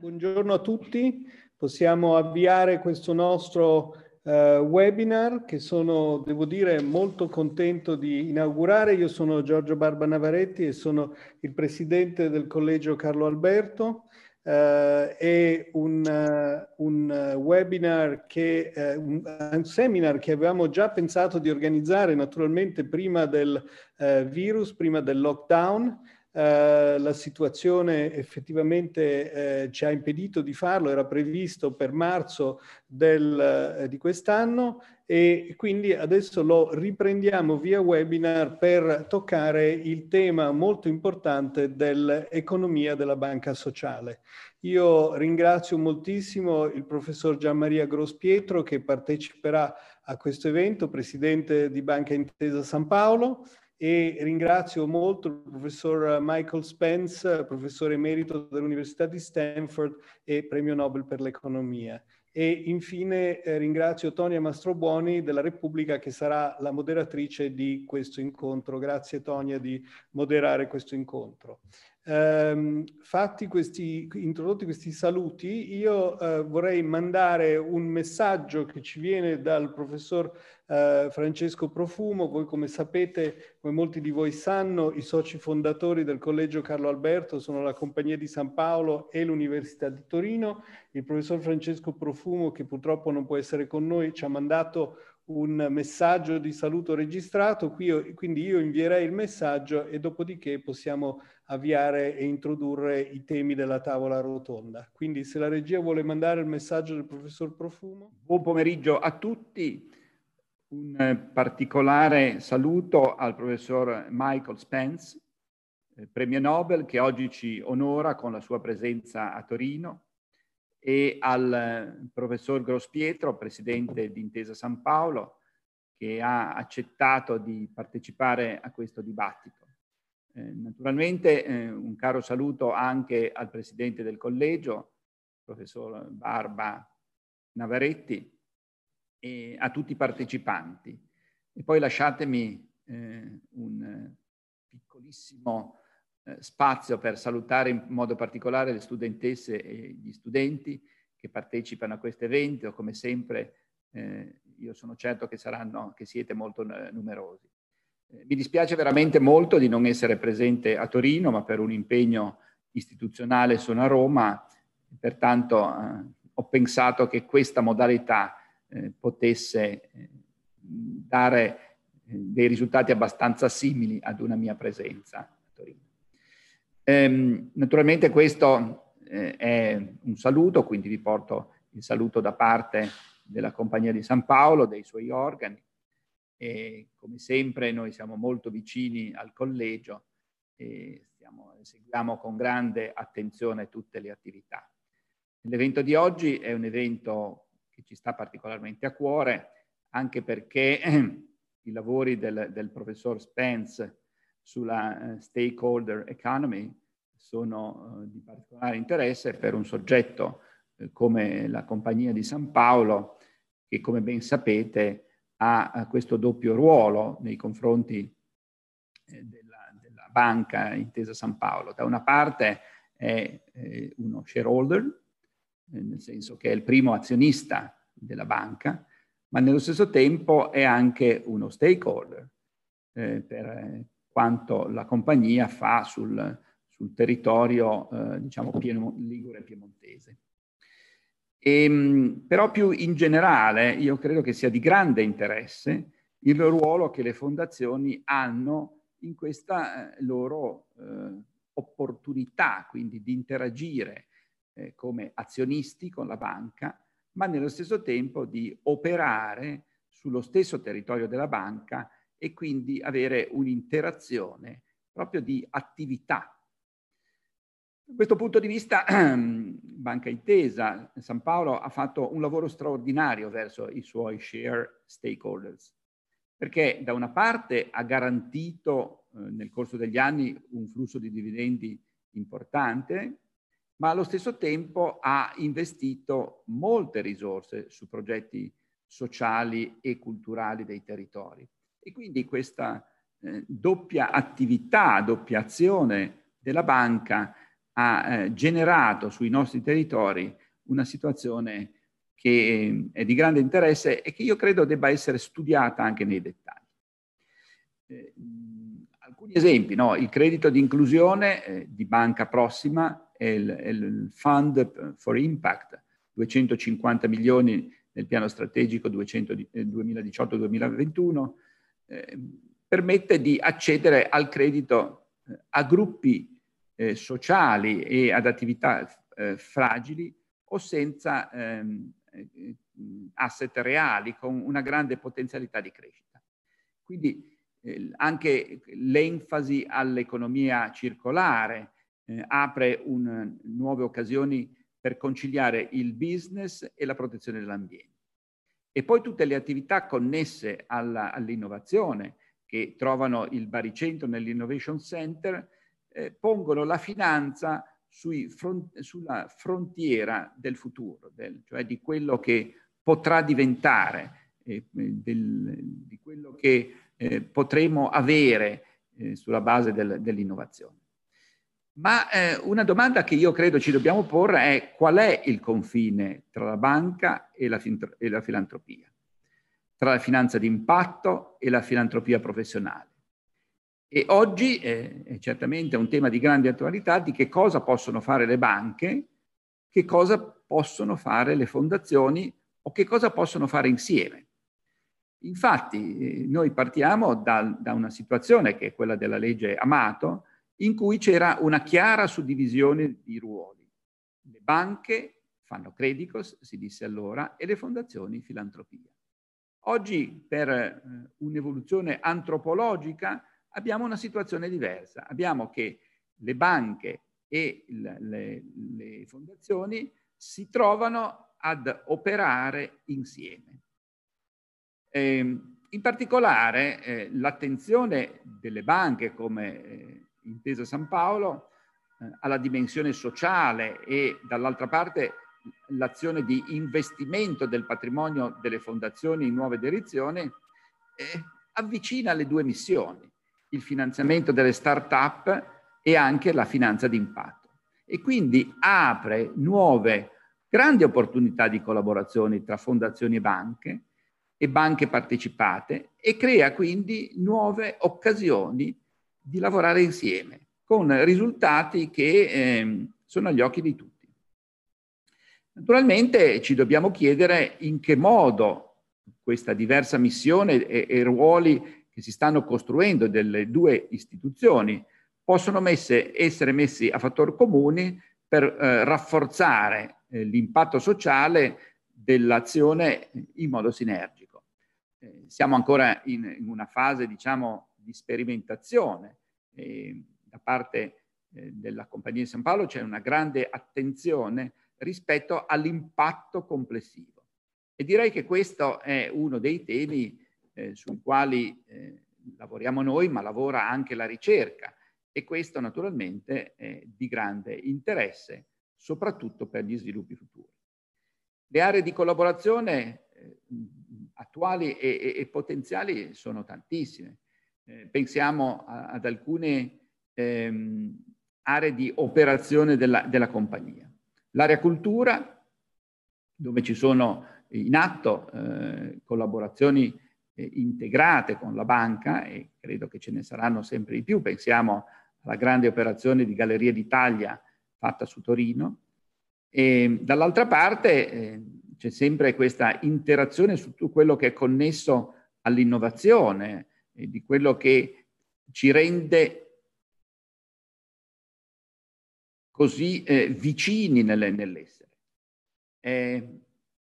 Buongiorno a tutti, possiamo avviare questo nostro uh, webinar che sono, devo dire, molto contento di inaugurare. Io sono Giorgio Barba Navaretti e sono il presidente del Collegio Carlo Alberto. Uh, è un, uh, un webinar che, un, un, seminar che avevamo già pensato di organizzare naturalmente prima del virus, prima del lockdown. Uh, la situazione effettivamente uh, ci ha impedito di farlo, era previsto per marzo del, uh, di quest'anno e quindi adesso lo riprendiamo via webinar per toccare il tema molto importante dell'economia della banca sociale. Io ringrazio moltissimo il professor Gianmaria Grospietro che parteciperà a questo evento, presidente di Banca Intesa San Paolo e ringrazio molto il professor Michael Spence, professore emerito dell'Università di Stanford e premio Nobel per l'economia. E infine eh, ringrazio Tonia Mastrobuoni della Repubblica che sarà la moderatrice di questo incontro. Grazie Tonia di moderare questo incontro. Um, fatti questi, introdotti questi saluti, io uh, vorrei mandare un messaggio che ci viene dal professor uh, Francesco Profumo. Voi come sapete, come molti di voi sanno, i soci fondatori del Collegio Carlo Alberto sono la Compagnia di San Paolo e l'Università di Torino. Il professor Francesco Profumo, che purtroppo non può essere con noi, ci ha mandato un messaggio di saluto registrato, qui, quindi io invierei il messaggio e dopodiché possiamo avviare e introdurre i temi della tavola rotonda. Quindi se la regia vuole mandare il messaggio del professor Profumo. Buon pomeriggio a tutti. Un particolare saluto al professor Michael Spence, eh, premio Nobel, che oggi ci onora con la sua presenza a Torino, e al professor Grospietro, presidente di Intesa San Paolo, che ha accettato di partecipare a questo dibattito. Eh, naturalmente eh, un caro saluto anche al presidente del collegio, professor Barba Navaretti, e a tutti i partecipanti. E poi lasciatemi eh, un piccolissimo eh, spazio per salutare in modo particolare le studentesse e gli studenti che partecipano a questo evento. Come sempre, eh, io sono certo che, saranno, che siete molto numerosi. Eh, mi dispiace veramente molto di non essere presente a Torino, ma per un impegno istituzionale sono a Roma, pertanto eh, ho pensato che questa modalità potesse dare dei risultati abbastanza simili ad una mia presenza. Ehm, naturalmente questo eh, è un saluto, quindi vi porto il saluto da parte della Compagnia di San Paolo, dei suoi organi, e come sempre noi siamo molto vicini al collegio e stiamo, seguiamo con grande attenzione tutte le attività. L'evento di oggi è un evento che ci sta particolarmente a cuore, anche perché i lavori del, del professor Spence sulla uh, stakeholder economy sono uh, di particolare interesse per un soggetto uh, come la Compagnia di San Paolo, che come ben sapete ha questo doppio ruolo nei confronti eh, della, della, banca Intesa San Paolo. Da una parte è eh, uno shareholder, eh, nel senso che è il primo azionista della banca, ma nello stesso tempo è anche uno stakeholder eh, per quanto la compagnia fa sul, sul territorio, eh, diciamo, pieno, ligure piemontese. E, ehm, però più in generale io credo che sia di grande interesse il ruolo che le fondazioni hanno in questa eh, loro eh, opportunità, quindi di interagire eh, come azionisti con la banca, ma nello stesso tempo di operare sullo stesso territorio della banca e quindi avere un'interazione proprio di attività da questo punto di vista, Banca Intesa San Paolo ha fatto un lavoro straordinario verso i suoi share stakeholders, perché da una parte ha garantito eh, nel corso degli anni un flusso di dividendi importante, ma allo stesso tempo ha investito molte risorse su progetti sociali e culturali dei territori. E quindi questa eh, doppia attività, doppia azione della banca ha eh, generato sui nostri territori una situazione che è di grande interesse e che io credo debba essere studiata anche nei dettagli. Eh, alcuni esempi, no? il credito di inclusione eh, di Banca Prossima è il, il, Fund for Impact, 250 milioni nel piano strategico 2018-2021, eh, permette di accedere al credito eh, a gruppi eh, sociali e ad attività eh, fragili o senza ehm, eh, asset reali con una grande potenzialità di crescita. Quindi eh, anche l'enfasi all'economia circolare eh, apre un, nuove occasioni per conciliare il business e la protezione dell'ambiente. E poi tutte le attività connesse all'innovazione che trovano il baricentro nell'Innovation Center eh, pongono la finanza front, sulla frontiera del futuro, del, cioè di quello che potrà diventare, eh, del, di quello che eh, potremo avere eh, sulla base del, dell'innovazione. Ma eh, una domanda che io credo ci dobbiamo porre è qual è il confine tra la banca e la, e la filantropia, tra la finanza di impatto e la filantropia professionale. E oggi eh, è certamente un tema di grande attualità di che cosa possono fare le banche, che cosa possono fare le fondazioni o che cosa possono fare insieme. Infatti eh, noi partiamo da, da una situazione che è quella della legge Amato, in cui c'era una chiara suddivisione di ruoli. Le banche fanno credicos, si disse allora, e le fondazioni filantropia. Oggi, per eh, un'evoluzione antropologica, abbiamo una situazione diversa. Abbiamo che le banche e le, le, fondazioni si trovano ad operare insieme. Eh, in particolare eh, l'attenzione delle banche come eh, Intesa San Paolo eh, alla dimensione sociale e dall'altra parte l'azione di investimento del patrimonio delle fondazioni in nuove direzioni eh, avvicina le due missioni, il finanziamento delle start-up e anche la finanza d'impatto. E quindi apre nuove grandi opportunità di collaborazione tra fondazioni e banche e banche partecipate e crea quindi nuove occasioni di lavorare insieme con risultati che eh, sono agli occhi di tutti. Naturalmente ci dobbiamo chiedere in che modo questa diversa missione e, e ruoli che si stanno costruendo delle due istituzioni possono messe, essere messi a fattor comune per eh, rafforzare eh, l'impatto sociale dell'azione in modo sinergico. Eh, siamo ancora in, in, una fase, diciamo, di sperimentazione. Da parte eh, della Compagnia di San Paolo c'è una grande attenzione rispetto all'impatto complessivo. E direi che questo è uno dei temi eh, sui quali eh, lavoriamo noi, ma lavora anche la ricerca. E questo naturalmente è di grande interesse, soprattutto per gli sviluppi futuri. Le aree di collaborazione eh, attuali e, e, e, potenziali sono tantissime. Eh, pensiamo a, ad alcune ehm, aree di operazione della, della compagnia. L'area cultura, dove ci sono in atto eh, collaborazioni integrate con la banca e credo che ce ne saranno sempre di più. Pensiamo alla grande operazione di Galleria d'Italia fatta su Torino. E dall'altra parte eh, c'è sempre questa interazione su tutto quello che è connesso all'innovazione, e di quello che ci rende così eh, vicini nelle, nell'essere. Eh,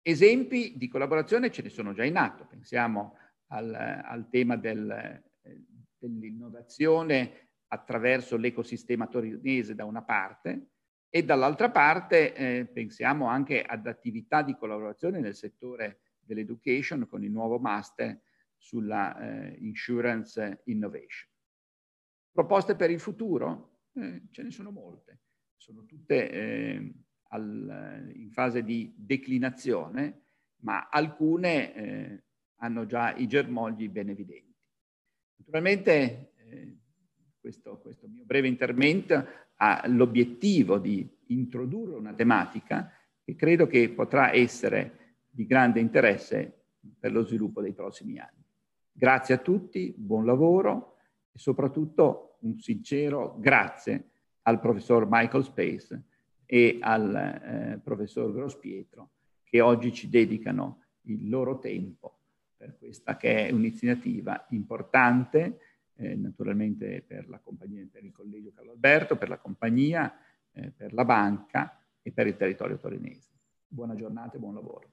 esempi di collaborazione ce ne sono già in atto, pensiamo al, al tema del, dell'innovazione attraverso l'ecosistema torinese da una parte e dall'altra parte eh, pensiamo anche ad attività di collaborazione nel settore dell'education con il nuovo master sulla eh, insurance innovation. Proposte per il futuro? Eh, ce ne sono molte, sono tutte eh, al, in fase di declinazione, ma alcune eh, hanno già i germogli ben evidenti. Naturalmente eh, questo, questo mio breve intervento ha l'obiettivo di introdurre una tematica che credo che potrà essere di grande interesse per lo sviluppo dei prossimi anni. Grazie a tutti, buon lavoro e soprattutto un sincero grazie al professor Michael Space e al eh, professor Grospietro che oggi ci dedicano il loro tempo per questa che è un'iniziativa importante, eh, naturalmente per la compagnia, per il collegio Carlo Alberto, per la compagnia, eh, per la banca e per il territorio torinese. Buona giornata e buon lavoro.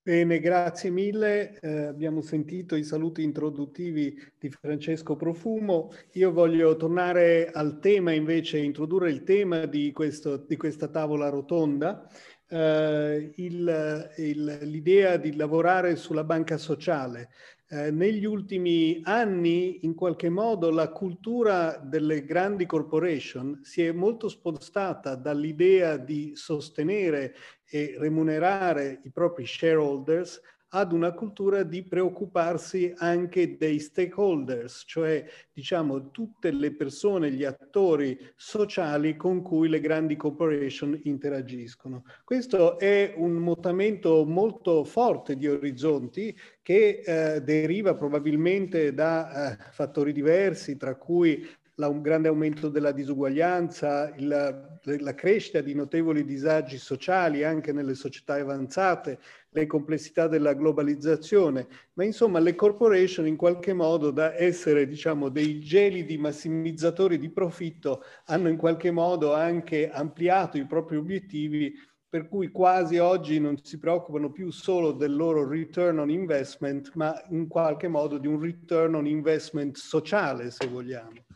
Bene, grazie mille. Eh, abbiamo sentito i saluti introduttivi di Francesco Profumo. Io voglio tornare al tema invece, introdurre il tema di, questo, di questa tavola rotonda eh, l'idea di lavorare sulla banca sociale. Eh, negli ultimi anni, in qualche modo, la cultura delle grandi corporation si è molto spostata dall'idea di sostenere e remunerare i propri shareholders ad una cultura di preoccuparsi anche dei stakeholders, cioè diciamo tutte le persone, gli attori sociali con cui le grandi corporation interagiscono. Questo è un mutamento molto forte di orizzonti che eh, deriva probabilmente da eh, fattori diversi, tra cui la, un grande aumento della disuguaglianza, il, la crescita di notevoli disagi sociali anche nelle società avanzate, le complessità della globalizzazione, ma insomma le corporation in qualche modo da essere diciamo dei gelidi massimizzatori di profitto hanno in qualche modo anche ampliato i propri obiettivi per cui quasi oggi non si preoccupano più solo del loro return on investment, ma in qualche modo di un return on investment sociale, se vogliamo.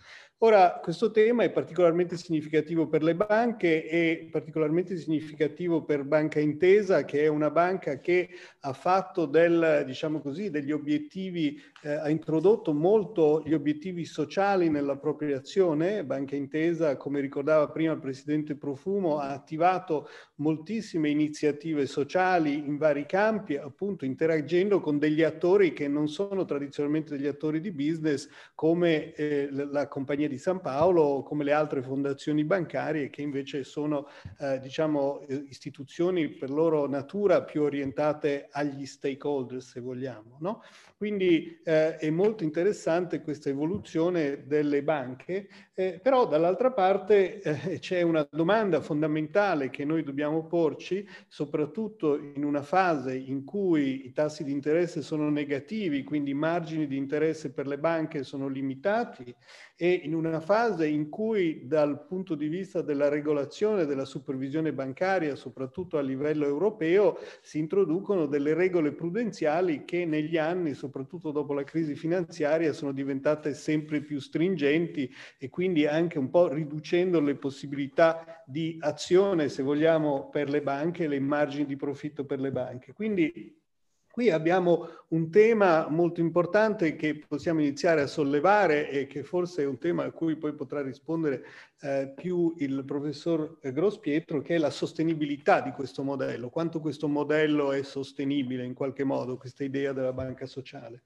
Ora, questo tema è particolarmente significativo per le banche e particolarmente significativo per Banca Intesa, che è una banca che ha fatto del, diciamo così, degli obiettivi, eh, ha introdotto molto gli obiettivi sociali nella propria azione. Banca Intesa, come ricordava prima il Presidente Profumo, ha attivato moltissime iniziative sociali in vari campi, appunto interagendo con degli attori che non sono tradizionalmente degli attori di business, come eh, la compagnia di San Paolo, come le altre fondazioni bancarie, che invece sono, eh, diciamo, eh, istituzioni per loro natura più orientate agli stakeholder, se vogliamo. No? Quindi eh, è molto interessante questa evoluzione delle banche, eh, però dall'altra parte eh, c'è una domanda fondamentale che noi dobbiamo porci, soprattutto in una fase in cui i tassi di interesse sono negativi, quindi i margini di interesse per le banche sono limitati e in una fase in cui dal punto di vista della regolazione della supervisione bancaria, soprattutto a livello europeo, si introducono delle regole prudenziali che negli anni, soprattutto dopo la crisi finanziaria, sono diventate sempre più stringenti e quindi anche un po' riducendo le possibilità di azione, se vogliamo, per le banche, le margini di profitto per le banche. Quindi Qui abbiamo un tema molto importante che possiamo iniziare a sollevare e che forse è un tema a cui poi potrà rispondere eh, più il professor Grospietro, che è la sostenibilità di questo modello, quanto questo modello è sostenibile in qualche modo, questa idea della banca sociale.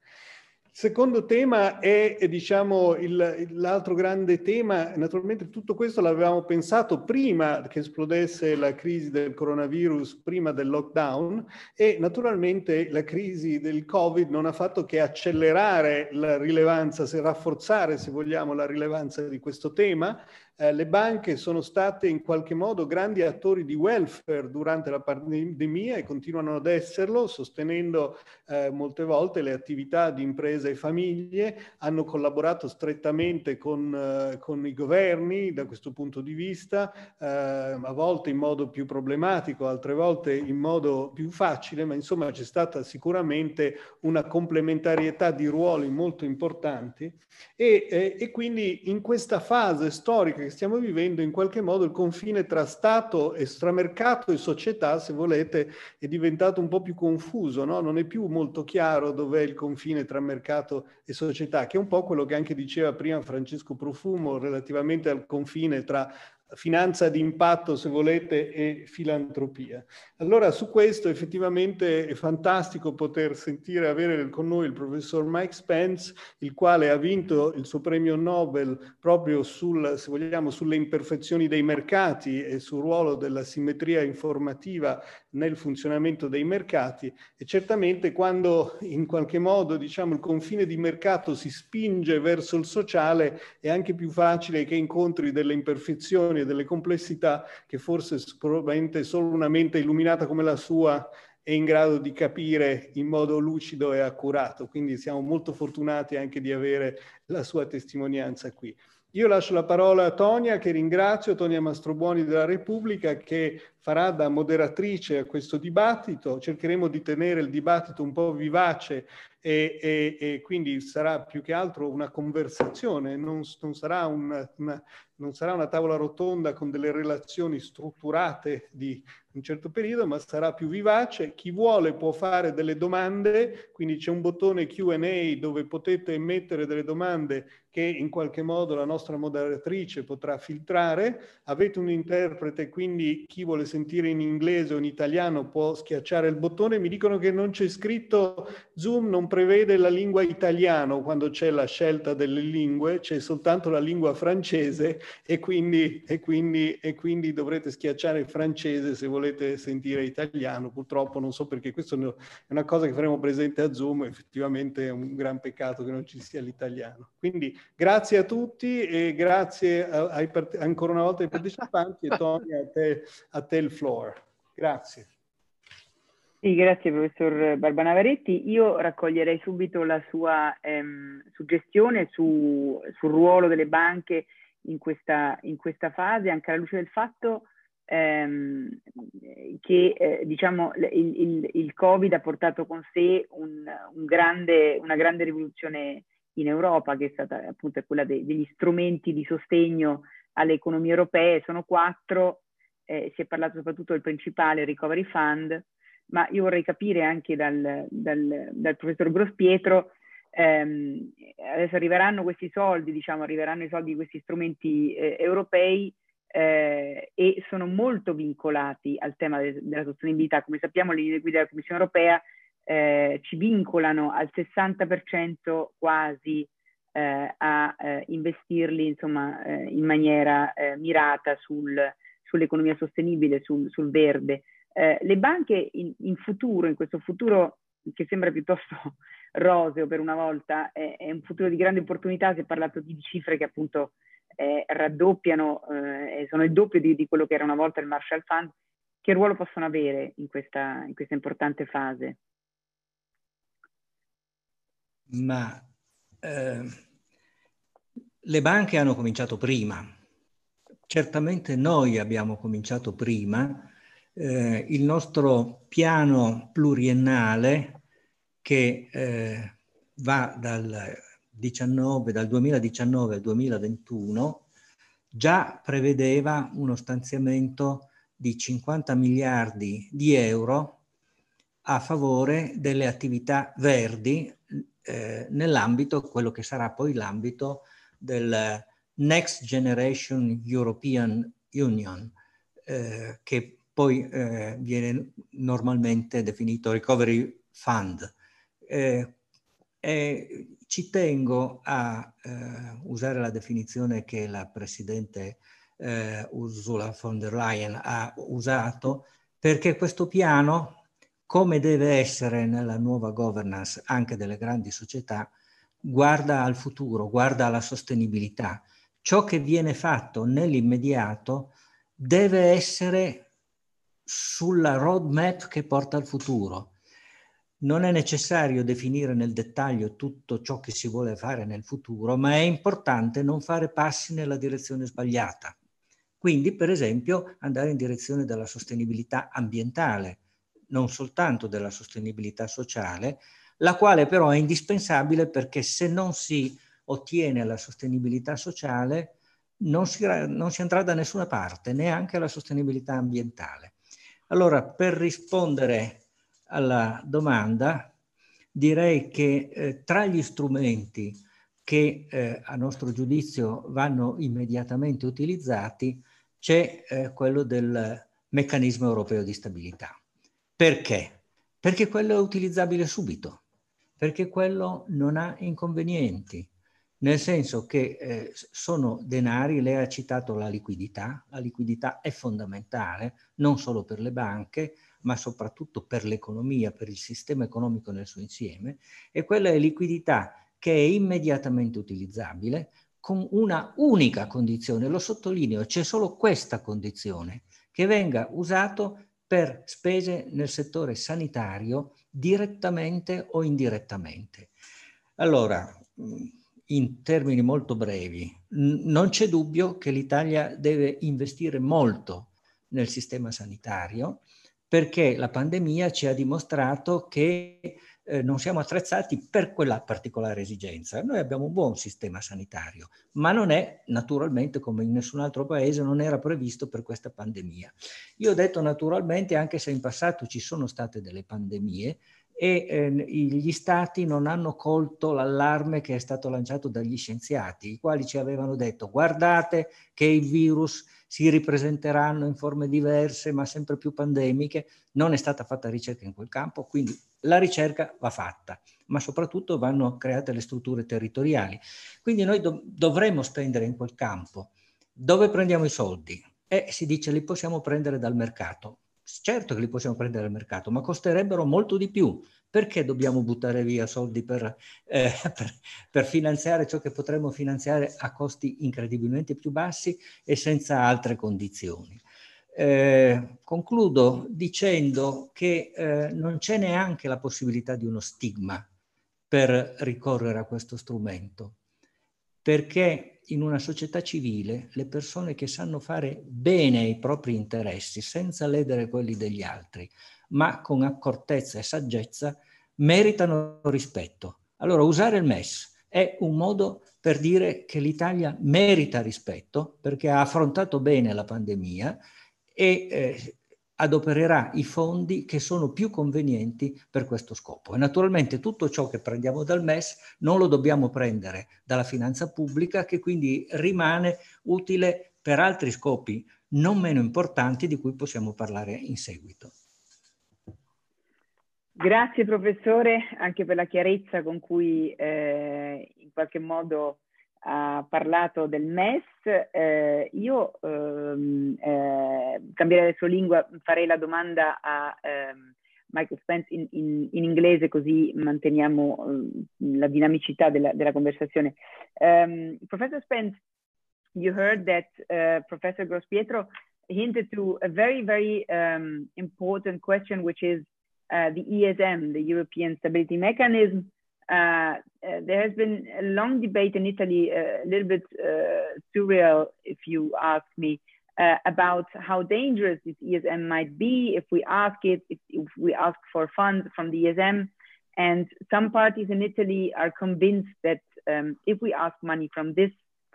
Secondo tema è, diciamo, il, l'altro grande tema, naturalmente tutto questo l'avevamo pensato prima che esplodesse la crisi del coronavirus, prima del lockdown e naturalmente la crisi del Covid non ha fatto che accelerare la rilevanza, se rafforzare se vogliamo la rilevanza di questo tema, eh, le banche sono state in qualche modo grandi attori di welfare durante la pandemia e continuano ad esserlo, sostenendo eh, molte volte le attività di imprese e famiglie, hanno collaborato strettamente con, eh, con i governi da questo punto di vista, eh, a volte in modo più problematico, altre volte in modo più facile, ma insomma c'è stata sicuramente una complementarietà di ruoli molto importanti. E, eh, e quindi in questa fase storica che stiamo vivendo, in qualche modo il confine tra Stato, extramercato e società, se volete, è diventato un po' più confuso, no? non è più molto chiaro dov'è il confine tra mercato e società, che è un po' quello che anche diceva prima Francesco Profumo relativamente al confine tra finanza di impatto, se volete, e filantropia. Allora su questo effettivamente è fantastico poter sentire avere con noi il professor Mike Spence, il quale ha vinto il suo premio Nobel proprio sul, vogliamo, sulle imperfezioni dei mercati e sul ruolo della simmetria informativa nel funzionamento dei mercati e certamente quando in qualche modo diciamo il confine di mercato si spinge verso il sociale è anche più facile che incontri delle imperfezioni e delle complessità che forse probabilmente solo una mente illuminata come la sua è in grado di capire in modo lucido e accurato. Quindi siamo molto fortunati anche di avere la sua testimonianza qui. Io lascio la parola a Tonia, che ringrazio, Tonia Mastrobuoni della Repubblica, che farà da moderatrice a questo dibattito. Cercheremo di tenere il dibattito un po' vivace e, e, e quindi sarà più che altro una conversazione, non, non, sarà una, una, non sarà una tavola rotonda con delle relazioni strutturate di un certo periodo, ma sarà più vivace. Chi vuole può fare delle domande, quindi c'è un bottone Q&A dove potete mettere delle domande che in qualche modo la nostra moderatrice potrà filtrare. Avete un interprete, quindi chi vuole sentire in inglese o in italiano può schiacciare il bottone. Mi dicono che non c'è scritto Zoom, non prevede la lingua italiano quando c'è la scelta delle lingue, c'è soltanto la lingua francese e quindi, e quindi, e quindi dovrete schiacciare il francese se volete sentire italiano. Purtroppo non so perché questo è una cosa che faremo presente a Zoom, effettivamente è un gran peccato che non ci sia l'italiano. Quindi grazie a tutti e grazie a, ai, ancora una volta ai partecipanti Tony a te, a te il floor. Grazie. Sì, grazie professor Barbanavaretti. Io raccoglierei subito la sua ehm, suggestione su, sul ruolo delle banche in questa, in questa, fase, anche alla luce del fatto ehm, che eh, diciamo, il, il, il, Covid ha portato con sé un, un grande, una grande rivoluzione in Europa, che è stata appunto quella de, degli strumenti di sostegno alle economie europee. Sono quattro, eh, si è parlato soprattutto del principale, Recovery Fund, ma io vorrei capire anche dal, dal, dal professor Grospietro, ehm, adesso arriveranno questi soldi, diciamo, arriveranno i soldi di questi strumenti eh, europei eh, e sono molto vincolati al tema de- della sostenibilità. Come sappiamo le linee guida della Commissione europea eh, ci vincolano al 60% quasi eh, a eh, investirli insomma, eh, in maniera mirata sul, sull'economia sostenibile, sul, sul verde. Eh, le banche in, in, futuro, in questo futuro che sembra piuttosto roseo per una volta, è, è un futuro di grande opportunità, si è parlato di cifre che appunto eh, raddoppiano, eh, sono il doppio di, di, quello che era una volta il Marshall Fund, che ruolo possono avere in questa, in questa importante fase? Ma eh, le banche hanno cominciato prima, certamente noi abbiamo cominciato prima, eh, il nostro piano pluriennale che eh, va dal, 19, dal 2019 al 2021 già prevedeva uno stanziamento di 50 miliardi di euro a favore delle attività verdi eh, nell'ambito, quello che sarà poi l'ambito del Next Generation European Union, eh, che poi eh, viene normalmente definito Recovery Fund. Eh, ci tengo a eh, usare la definizione che la Presidente eh, Ursula von der Leyen ha usato, perché questo piano, come deve essere nella nuova governance anche delle grandi società, guarda al futuro, guarda alla sostenibilità. Ciò che viene fatto nell'immediato deve essere sulla roadmap che porta al futuro. Non è necessario definire nel dettaglio tutto ciò che si vuole fare nel futuro, ma è importante non fare passi nella direzione sbagliata. Quindi, per esempio, andare in direzione della sostenibilità ambientale, non soltanto della sostenibilità sociale, la quale però è indispensabile perché se non si ottiene la sostenibilità sociale non si, non si andrà da nessuna parte, neanche la sostenibilità ambientale. Allora, per rispondere alla domanda, direi che eh, tra gli strumenti che eh, a nostro giudizio vanno immediatamente utilizzati c'è eh, quello del meccanismo europeo di stabilità. Perché? Perché quello è utilizzabile subito, perché quello non ha inconvenienti, nel senso che eh, sono denari, lei ha citato la liquidità, la liquidità è fondamentale non solo per le banche, ma soprattutto per l'economia, per il sistema economico nel suo insieme, e quella è liquidità che è immediatamente utilizzabile con una unica condizione, lo sottolineo, c'è solo questa condizione, che venga usato per spese nel settore sanitario direttamente o indirettamente. Allora, in termini molto brevi, non c'è dubbio che l'Italia deve investire molto nel sistema sanitario perché la pandemia ci ha dimostrato che eh, non siamo attrezzati per quella particolare esigenza. Noi abbiamo un buon sistema sanitario, ma non è naturalmente come in nessun altro paese, non era previsto per questa pandemia. Io ho detto naturalmente, anche se in passato ci sono state delle pandemie, e eh, gli stati non hanno colto l'allarme che è stato lanciato dagli scienziati, i quali ci avevano detto guardate che i virus si ripresenteranno in forme diverse ma sempre più pandemiche, non è stata fatta ricerca in quel campo, quindi la ricerca va fatta, ma soprattutto vanno create le strutture territoriali. Quindi noi do dovremmo spendere in quel campo. Dove prendiamo i soldi? E eh, si dice li possiamo prendere dal mercato. Certo che li possiamo prendere dal mercato, ma costerebbero molto di più. Perché dobbiamo buttare via soldi per, eh, per, per finanziare ciò che potremmo finanziare a costi incredibilmente più bassi e senza altre condizioni? Eh, concludo dicendo che eh, non c'è neanche la possibilità di uno stigma per ricorrere a questo strumento, perché in una società civile le persone che sanno fare bene i propri interessi senza ledere quelli degli altri, ma con accortezza e saggezza, meritano rispetto. Allora usare il MES è un modo per dire che l'Italia merita rispetto perché ha affrontato bene la pandemia, e eh, adopererà i fondi che sono più convenienti per questo scopo. E naturalmente tutto ciò che prendiamo dal MES non lo dobbiamo prendere dalla finanza pubblica che quindi rimane utile per altri scopi non meno importanti di cui possiamo parlare in seguito. Grazie professore anche per la chiarezza con cui eh, in qualche modo ha parlato del MES, eh, io ehm, eh, cambierei adesso lingua, farei la domanda a ehm, Michael Spence in, in, in, inglese così manteniamo eh, la dinamicità della, della conversazione. Um, Professor Spence, you heard that uh, Professor Grospietro hinted to a very, very um, important question, which is uh, the ESM, the European Stability Mechanism, Uh, uh, there has been a long debate in Italy, uh, a little bit uh, surreal, if you ask me, uh, about how dangerous this ESM might be if we ask it, if, if, we ask for funds from the ESM. And some parties in Italy are convinced that um, if we ask money from this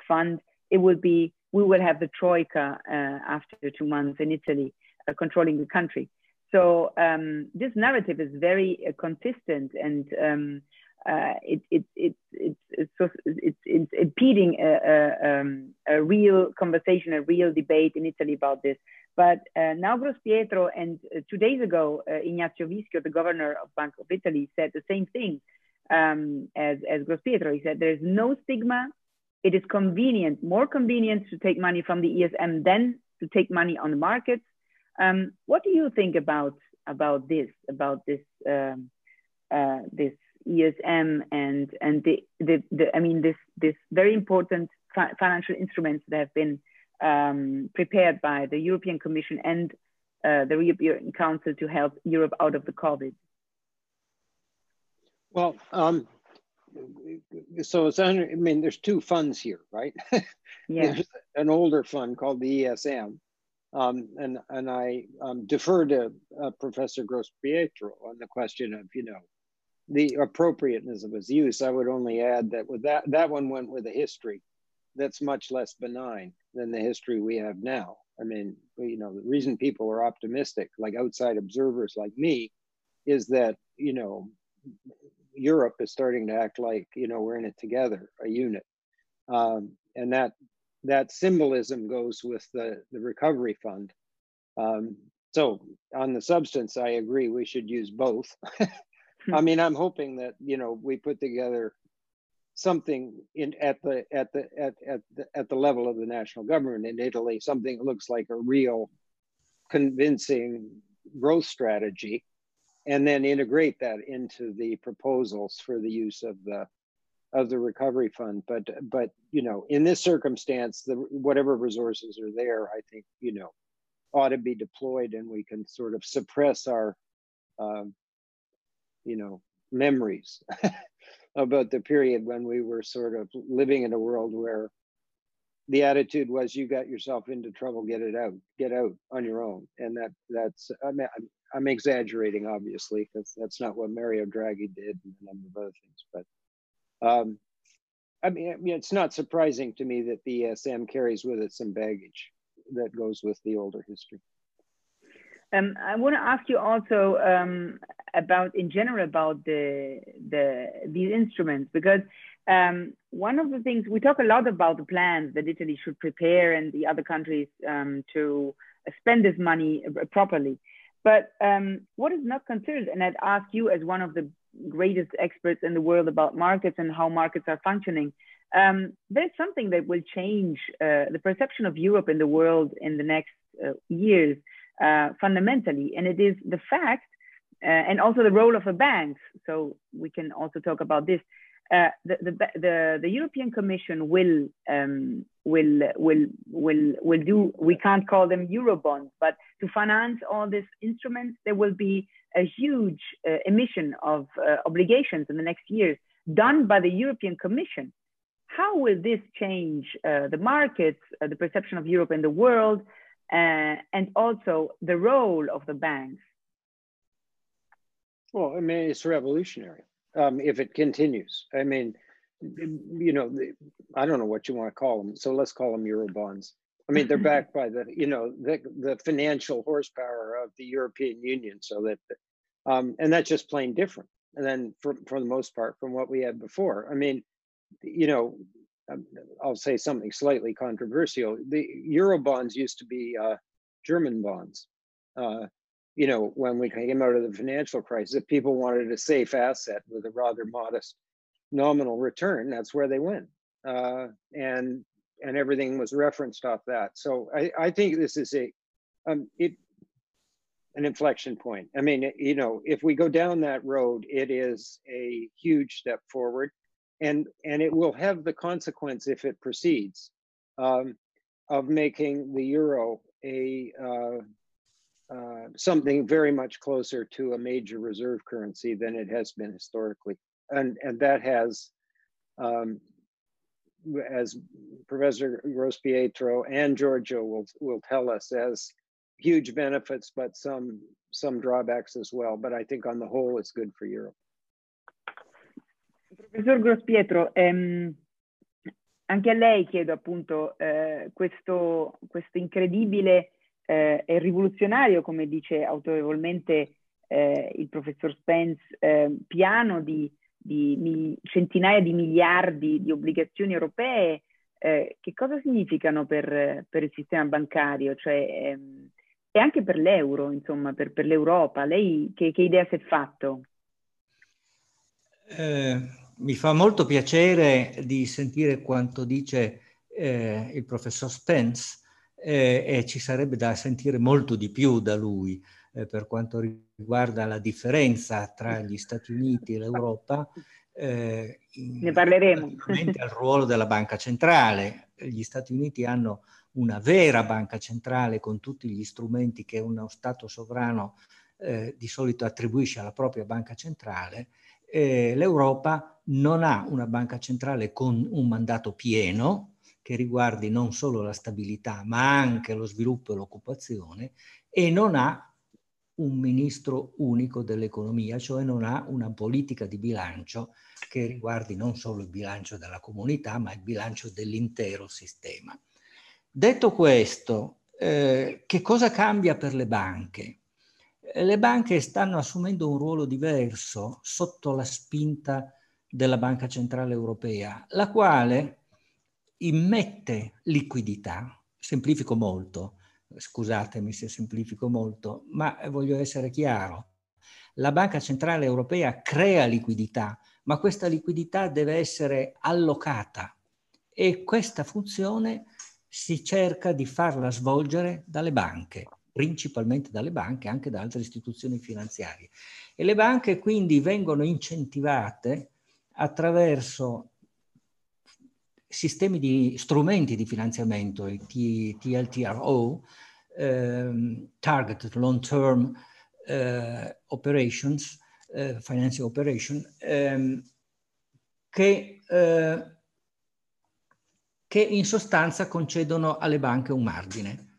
fund, it will be we will have the troika after two months in Italy controlling the country. So um, this narrative is very consistent and um, uh, it, it, it, it, it's, it's, it's impeding a, a, um, a, real conversation, a real debate in Italy about this. But uh, now Grospietro and uh, two days ago, uh, Ignazio Vischio, the governor of Bank of Italy, said the same thing um, as, as Grospietro. He said there is no stigma. It is convenient, more convenient to take money from the ESM than to take money on the markets. Um, what do you think about about this? About this? Um, uh, this ESM and and the, the, the I mean this this very important financial instruments that have been um, prepared by the European Commission and uh, the European Council to help Europe out of the COVID. Well, um, so it's under, I mean, there's two funds here, right? Yeah. there's an older fund called the ESM. Um, and and I um, defer to uh, Professor Gross Pietro on the question of you know the appropriateness of its use. I would only add that with that that one went with a history that's much less benign than the history we have now. I mean, you know, the reason people are optimistic, like outside observers like me, is that you know Europe is starting to act like you know we're in it together, a unit, um, and that that symbolism goes with the, the recovery fund. Um, so on the substance, I agree we should use both. I mean, I'm hoping that you know we put together something in at the at the at at the, at the level of the national government in Italy, something that looks like a real convincing growth strategy, and then integrate that into the proposals for the use of the of the recovery fund. But but you know, in this circumstance, the whatever resources are there, I think you know ought to be deployed, and we can sort of suppress our um, you know memories about the period when we were sort of living in a world where the attitude was you got yourself into trouble get it out get out on your own. And that that's i mean i'm, I'm exaggerating obviously because that's not what mario draghi did and a number of other things but um, I mean, I mean it's not surprising to me that the esm carries with it some baggage that goes with the older history um, I want to ask you also um, about, in general, about the the these instruments because um, one of the things we talk a lot about the plans that Italy should prepare and the other countries um, to spend this money properly. But um, what is not considered, and I'd ask you as one of the greatest experts in the world about markets and how markets are functioning. Um, there's something that will change uh, the perception of Europe in the world in the next uh, years uh, fundamentally, and it is the fact, uh, and also the role of the banks. So we can also talk about this. Uh, the, the, the, the, European Commission will, um, will, will, will, will do, we can't call them Eurobonds, but to finance all these instruments, there will be a huge uh, emission of uh, obligations in the next years done by the European Commission. How will this change uh, the markets, the perception of Europe in the world, uh, and also the role of the banks? Well, I mean, it's revolutionary um, if it continues. I mean, you know, I don't know what you want to call them. So let's call them Euro bonds. I mean, they're backed by the, you know, the, the financial horsepower of the European Union. So that, um, and that's just plain different. And then for, for the most part from what we had before. I mean, you know, I'll say something slightly controversial. The euro bonds used to be uh, German bonds. Uh, you know, when we came out of the financial crisis, if people wanted a safe asset with a rather modest nominal return, that's where they went, uh, and and everything was referenced off that. So I, I think this is a um, it an inflection point. I mean, you know, if we go down that road, it is a huge step forward and and it will have the consequence if it proceeds um, of making the euro a uh, uh, something very much closer to a major reserve currency than it has been historically, and and that has, um, as Professor Grospietro and Giorgio will will tell us, as huge benefits, but some some drawbacks as well. But I think on the whole, it's good for Europe. Professor Grospietro, ehm, anche a lei chiedo appunto eh, questo, questo, incredibile eh, e rivoluzionario, come dice autorevolmente eh, il professor Spence, eh, piano di, di mi, centinaia di miliardi di obbligazioni europee, eh, che cosa significano per, per, il sistema bancario? Cioè, ehm, e anche per l'euro, insomma, per, per l'Europa. Lei che, che, idea si è fatto? Eh, mi fa molto piacere di sentire quanto dice eh, il professor Spence eh, e ci sarebbe da sentire molto di più da lui eh, per quanto riguarda la differenza tra gli Stati Uniti e l'Europa. Eh, ne parleremo. al ruolo della banca centrale. Gli Stati Uniti hanno una vera banca centrale con tutti gli strumenti che uno Stato sovrano eh, di solito attribuisce alla propria banca centrale eh, l'Europa non ha una banca centrale con un mandato pieno che riguardi non solo la stabilità ma anche lo sviluppo e l'occupazione e non ha un ministro unico dell'economia, cioè non ha una politica di bilancio che riguardi non solo il bilancio della comunità ma il bilancio dell'intero sistema. Detto questo, eh, che cosa cambia per le banche? Le banche stanno assumendo un ruolo diverso sotto la spinta della Banca Centrale Europea, la quale immette liquidità, semplifico molto, scusatemi se semplifico molto, ma voglio essere chiaro. La Banca Centrale Europea crea liquidità, ma questa liquidità deve essere allocata e questa funzione si cerca di farla svolgere dalle banche, principalmente dalle banche, anche da altre istituzioni finanziarie. E le banche quindi vengono incentivate attraverso sistemi di strumenti di finanziamento, il TLTRO, ehm, Targeted Long Term eh, Operations, eh, Financial Operation, ehm, che, eh, che in sostanza concedono alle banche un margine.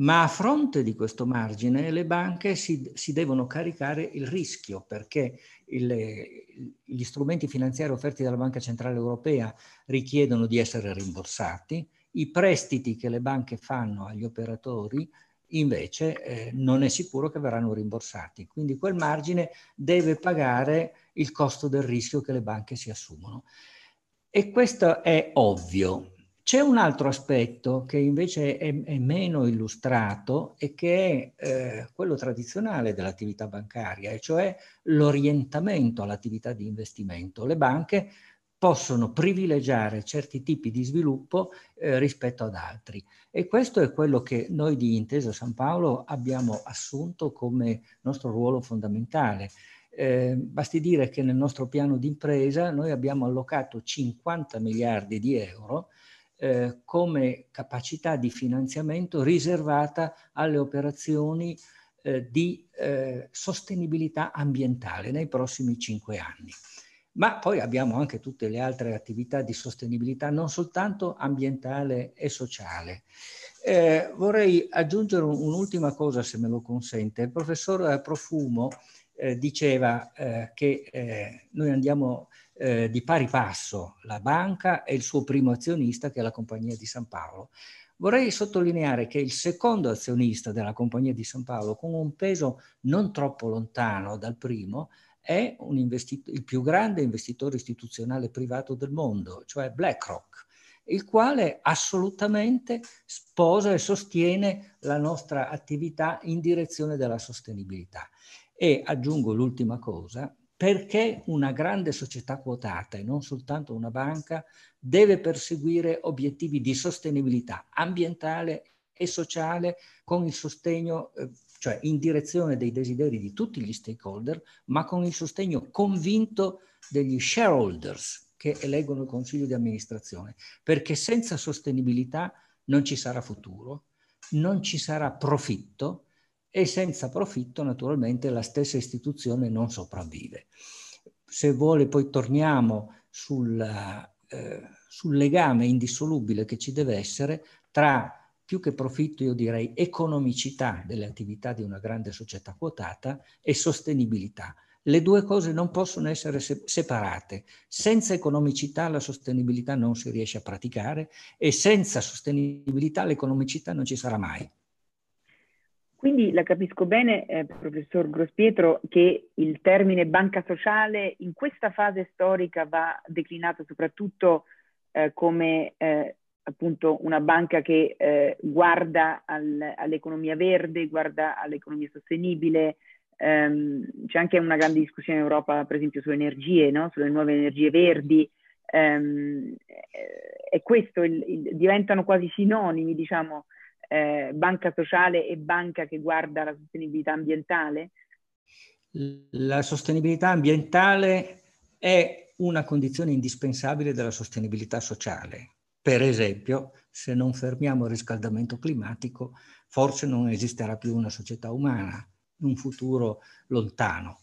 Ma a fronte di questo margine le banche si, si devono caricare il rischio perché il, gli strumenti finanziari offerti dalla Banca Centrale Europea richiedono di essere rimborsati, i prestiti che le banche fanno agli operatori invece eh, non è sicuro che verranno rimborsati. Quindi quel margine deve pagare il costo del rischio che le banche si assumono. E questo è ovvio. C'è un altro aspetto che invece è, è meno illustrato e che è eh, quello tradizionale dell'attività bancaria, e cioè l'orientamento all'attività di investimento. Le banche possono privilegiare certi tipi di sviluppo eh, rispetto ad altri. E questo è quello che noi di Intesa San Paolo abbiamo assunto come nostro ruolo fondamentale. Eh, basti dire che nel nostro piano di impresa noi abbiamo allocato 50 miliardi di euro eh, come capacità di finanziamento riservata alle operazioni eh, di eh, sostenibilità ambientale nei prossimi cinque anni ma poi abbiamo anche tutte le altre attività di sostenibilità, non soltanto ambientale e sociale. Eh, vorrei aggiungere un'ultima cosa, se me lo consente. Il professor Profumo eh, diceva eh, che eh, noi andiamo eh, di pari passo, la banca e il suo primo azionista, che è la Compagnia di San Paolo. Vorrei sottolineare che il secondo azionista della Compagnia di San Paolo, con un peso non troppo lontano dal primo, è il più grande investitore istituzionale privato del mondo, cioè BlackRock, il quale assolutamente sposa e sostiene la nostra attività in direzione della sostenibilità. E aggiungo l'ultima cosa, perché una grande società quotata e non soltanto una banca deve perseguire obiettivi di sostenibilità ambientale e sociale con il sostegno eh, cioè in direzione dei desideri di tutti gli stakeholder, ma con il sostegno convinto degli shareholders che eleggono il consiglio di amministrazione, perché senza sostenibilità non ci sarà futuro, non ci sarà profitto e senza profitto naturalmente la stessa istituzione non sopravvive. Se vuole poi torniamo sul, eh, sul legame indissolubile che ci deve essere tra più che profitto io direi economicità delle attività di una grande società quotata e sostenibilità. Le due cose non possono essere se- separate. Senza economicità la sostenibilità non si riesce a praticare e senza sostenibilità l'economicità non ci sarà mai. Quindi la capisco bene, eh, professor Grospietro, che il termine banca sociale in questa fase storica va declinato soprattutto eh, come eh, appunto una banca che eh, guarda al, all'economia verde, guarda all'economia sostenibile. Um, c'è anche una grande discussione in Europa, per esempio, sulle energie, no? sulle nuove energie verdi. Um, e questo il, il, diventano quasi sinonimi, diciamo, eh, banca sociale e banca che guarda la sostenibilità ambientale? La sostenibilità ambientale è una condizione indispensabile della sostenibilità sociale per esempio, se non fermiamo il riscaldamento climatico, forse non esisterà più una società umana in un futuro lontano.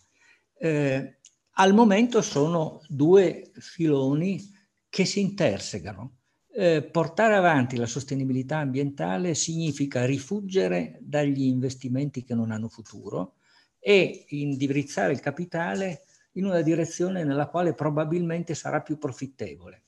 Eh, al momento sono due filoni che si intersegano. Eh, portare avanti la sostenibilità ambientale significa rifuggere dagli investimenti che non hanno futuro e indirizzare il capitale in una direzione nella quale probabilmente sarà più profittevole.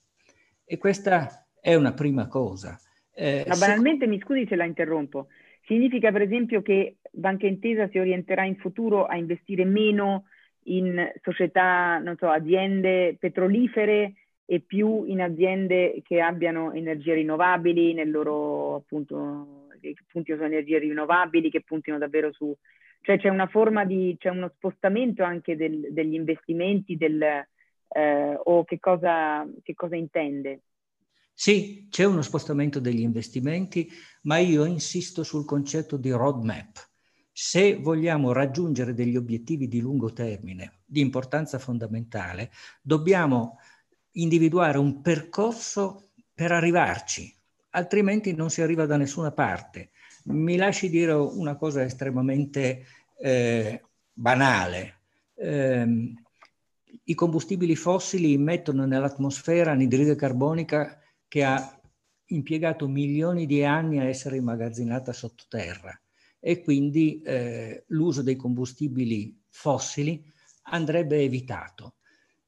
E questa è una prima cosa. Eh, Ma banalmente, se... mi scusi se la interrompo, significa per esempio che Banca Intesa si orienterà in futuro a investire meno in società, non so, aziende petrolifere e più in aziende che abbiano energie rinnovabili nel loro appunto che puntino su energie rinnovabili, che puntino davvero su cioè c'è una forma di c'è uno spostamento anche del, degli investimenti del, eh, o che cosa, che cosa intende? Sì, c'è uno spostamento degli investimenti, ma io insisto sul concetto di roadmap. Se vogliamo raggiungere degli obiettivi di lungo termine di importanza fondamentale, dobbiamo individuare un percorso per arrivarci, altrimenti non si arriva da nessuna parte. Mi lasci dire una cosa estremamente eh, banale. Eh, I combustibili fossili immettono nell'atmosfera anidride carbonica che ha impiegato milioni di anni a essere immagazzinata sottoterra e quindi eh, l'uso dei combustibili fossili andrebbe evitato.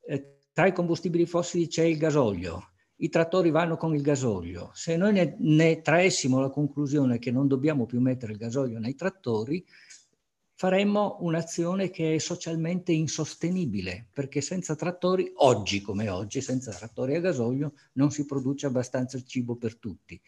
Eh, tra i combustibili fossili c'è il gasolio, i trattori vanno con il gasolio. Se noi ne, ne traessimo la conclusione che non dobbiamo più mettere il gasolio nei trattori, faremmo un'azione che è socialmente insostenibile, perché senza trattori, oggi come oggi, senza trattori a gasolio, non si produce abbastanza cibo per tutti.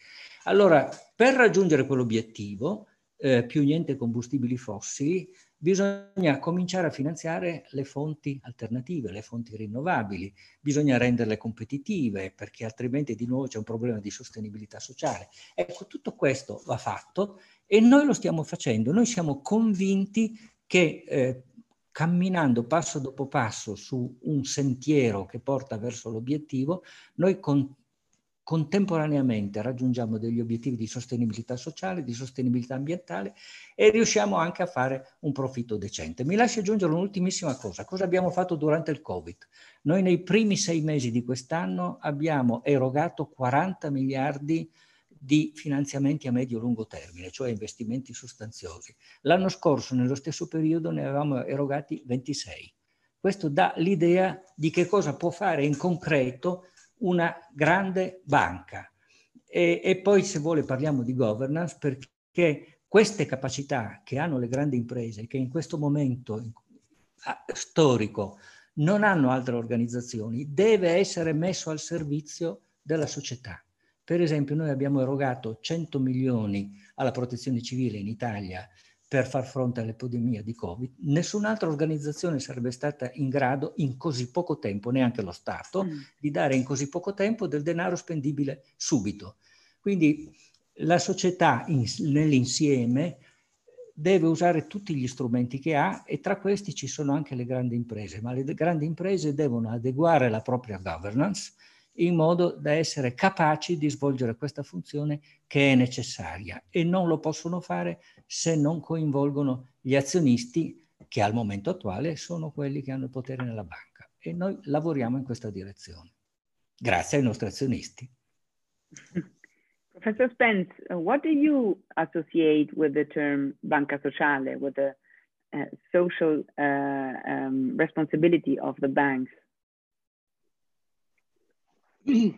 Allora, per raggiungere quell'obiettivo, eh, più niente combustibili fossili, bisogna cominciare a finanziare le fonti alternative, le fonti rinnovabili, bisogna renderle competitive perché altrimenti di nuovo c'è un problema di sostenibilità sociale. Ecco, tutto questo va fatto e noi lo stiamo facendo, noi siamo convinti che eh, camminando passo dopo passo su un sentiero che porta verso l'obiettivo, noi con, contemporaneamente raggiungiamo degli obiettivi di sostenibilità sociale, di sostenibilità ambientale e riusciamo anche a fare un profitto decente. Mi lasci aggiungere un'ultimissima cosa. Cosa abbiamo fatto durante il Covid? Noi nei primi sei mesi di quest'anno abbiamo erogato 40 miliardi di finanziamenti a medio-lungo termine, cioè investimenti sostanziosi. L'anno scorso, nello stesso periodo, ne avevamo erogati 26. Questo dà l'idea di che cosa può fare in concreto una grande banca. E, e poi se vuole parliamo di governance perché queste capacità che hanno le grandi imprese, che in questo momento storico non hanno altre organizzazioni, deve essere messo al servizio della società. Per esempio, noi abbiamo erogato 100 milioni alla protezione civile in Italia per far fronte all'epidemia di Covid, nessun'altra organizzazione sarebbe stata in grado in così poco tempo, neanche lo Stato, mm. di dare in così poco tempo del denaro spendibile subito. Quindi la società in, nell'insieme deve usare tutti gli strumenti che ha e tra questi ci sono anche le grandi imprese, ma le grandi imprese devono adeguare la propria governance in modo da essere capaci di svolgere questa funzione che è necessaria e non lo possono fare se non coinvolgono gli azionisti che al momento attuale sono quelli che hanno il potere nella banca e noi lavoriamo in questa direzione. Grazie ai nostri azionisti. Professor Spence, what do you associate with the term banca sociale, with the uh, social uh, um, responsibility of the banks?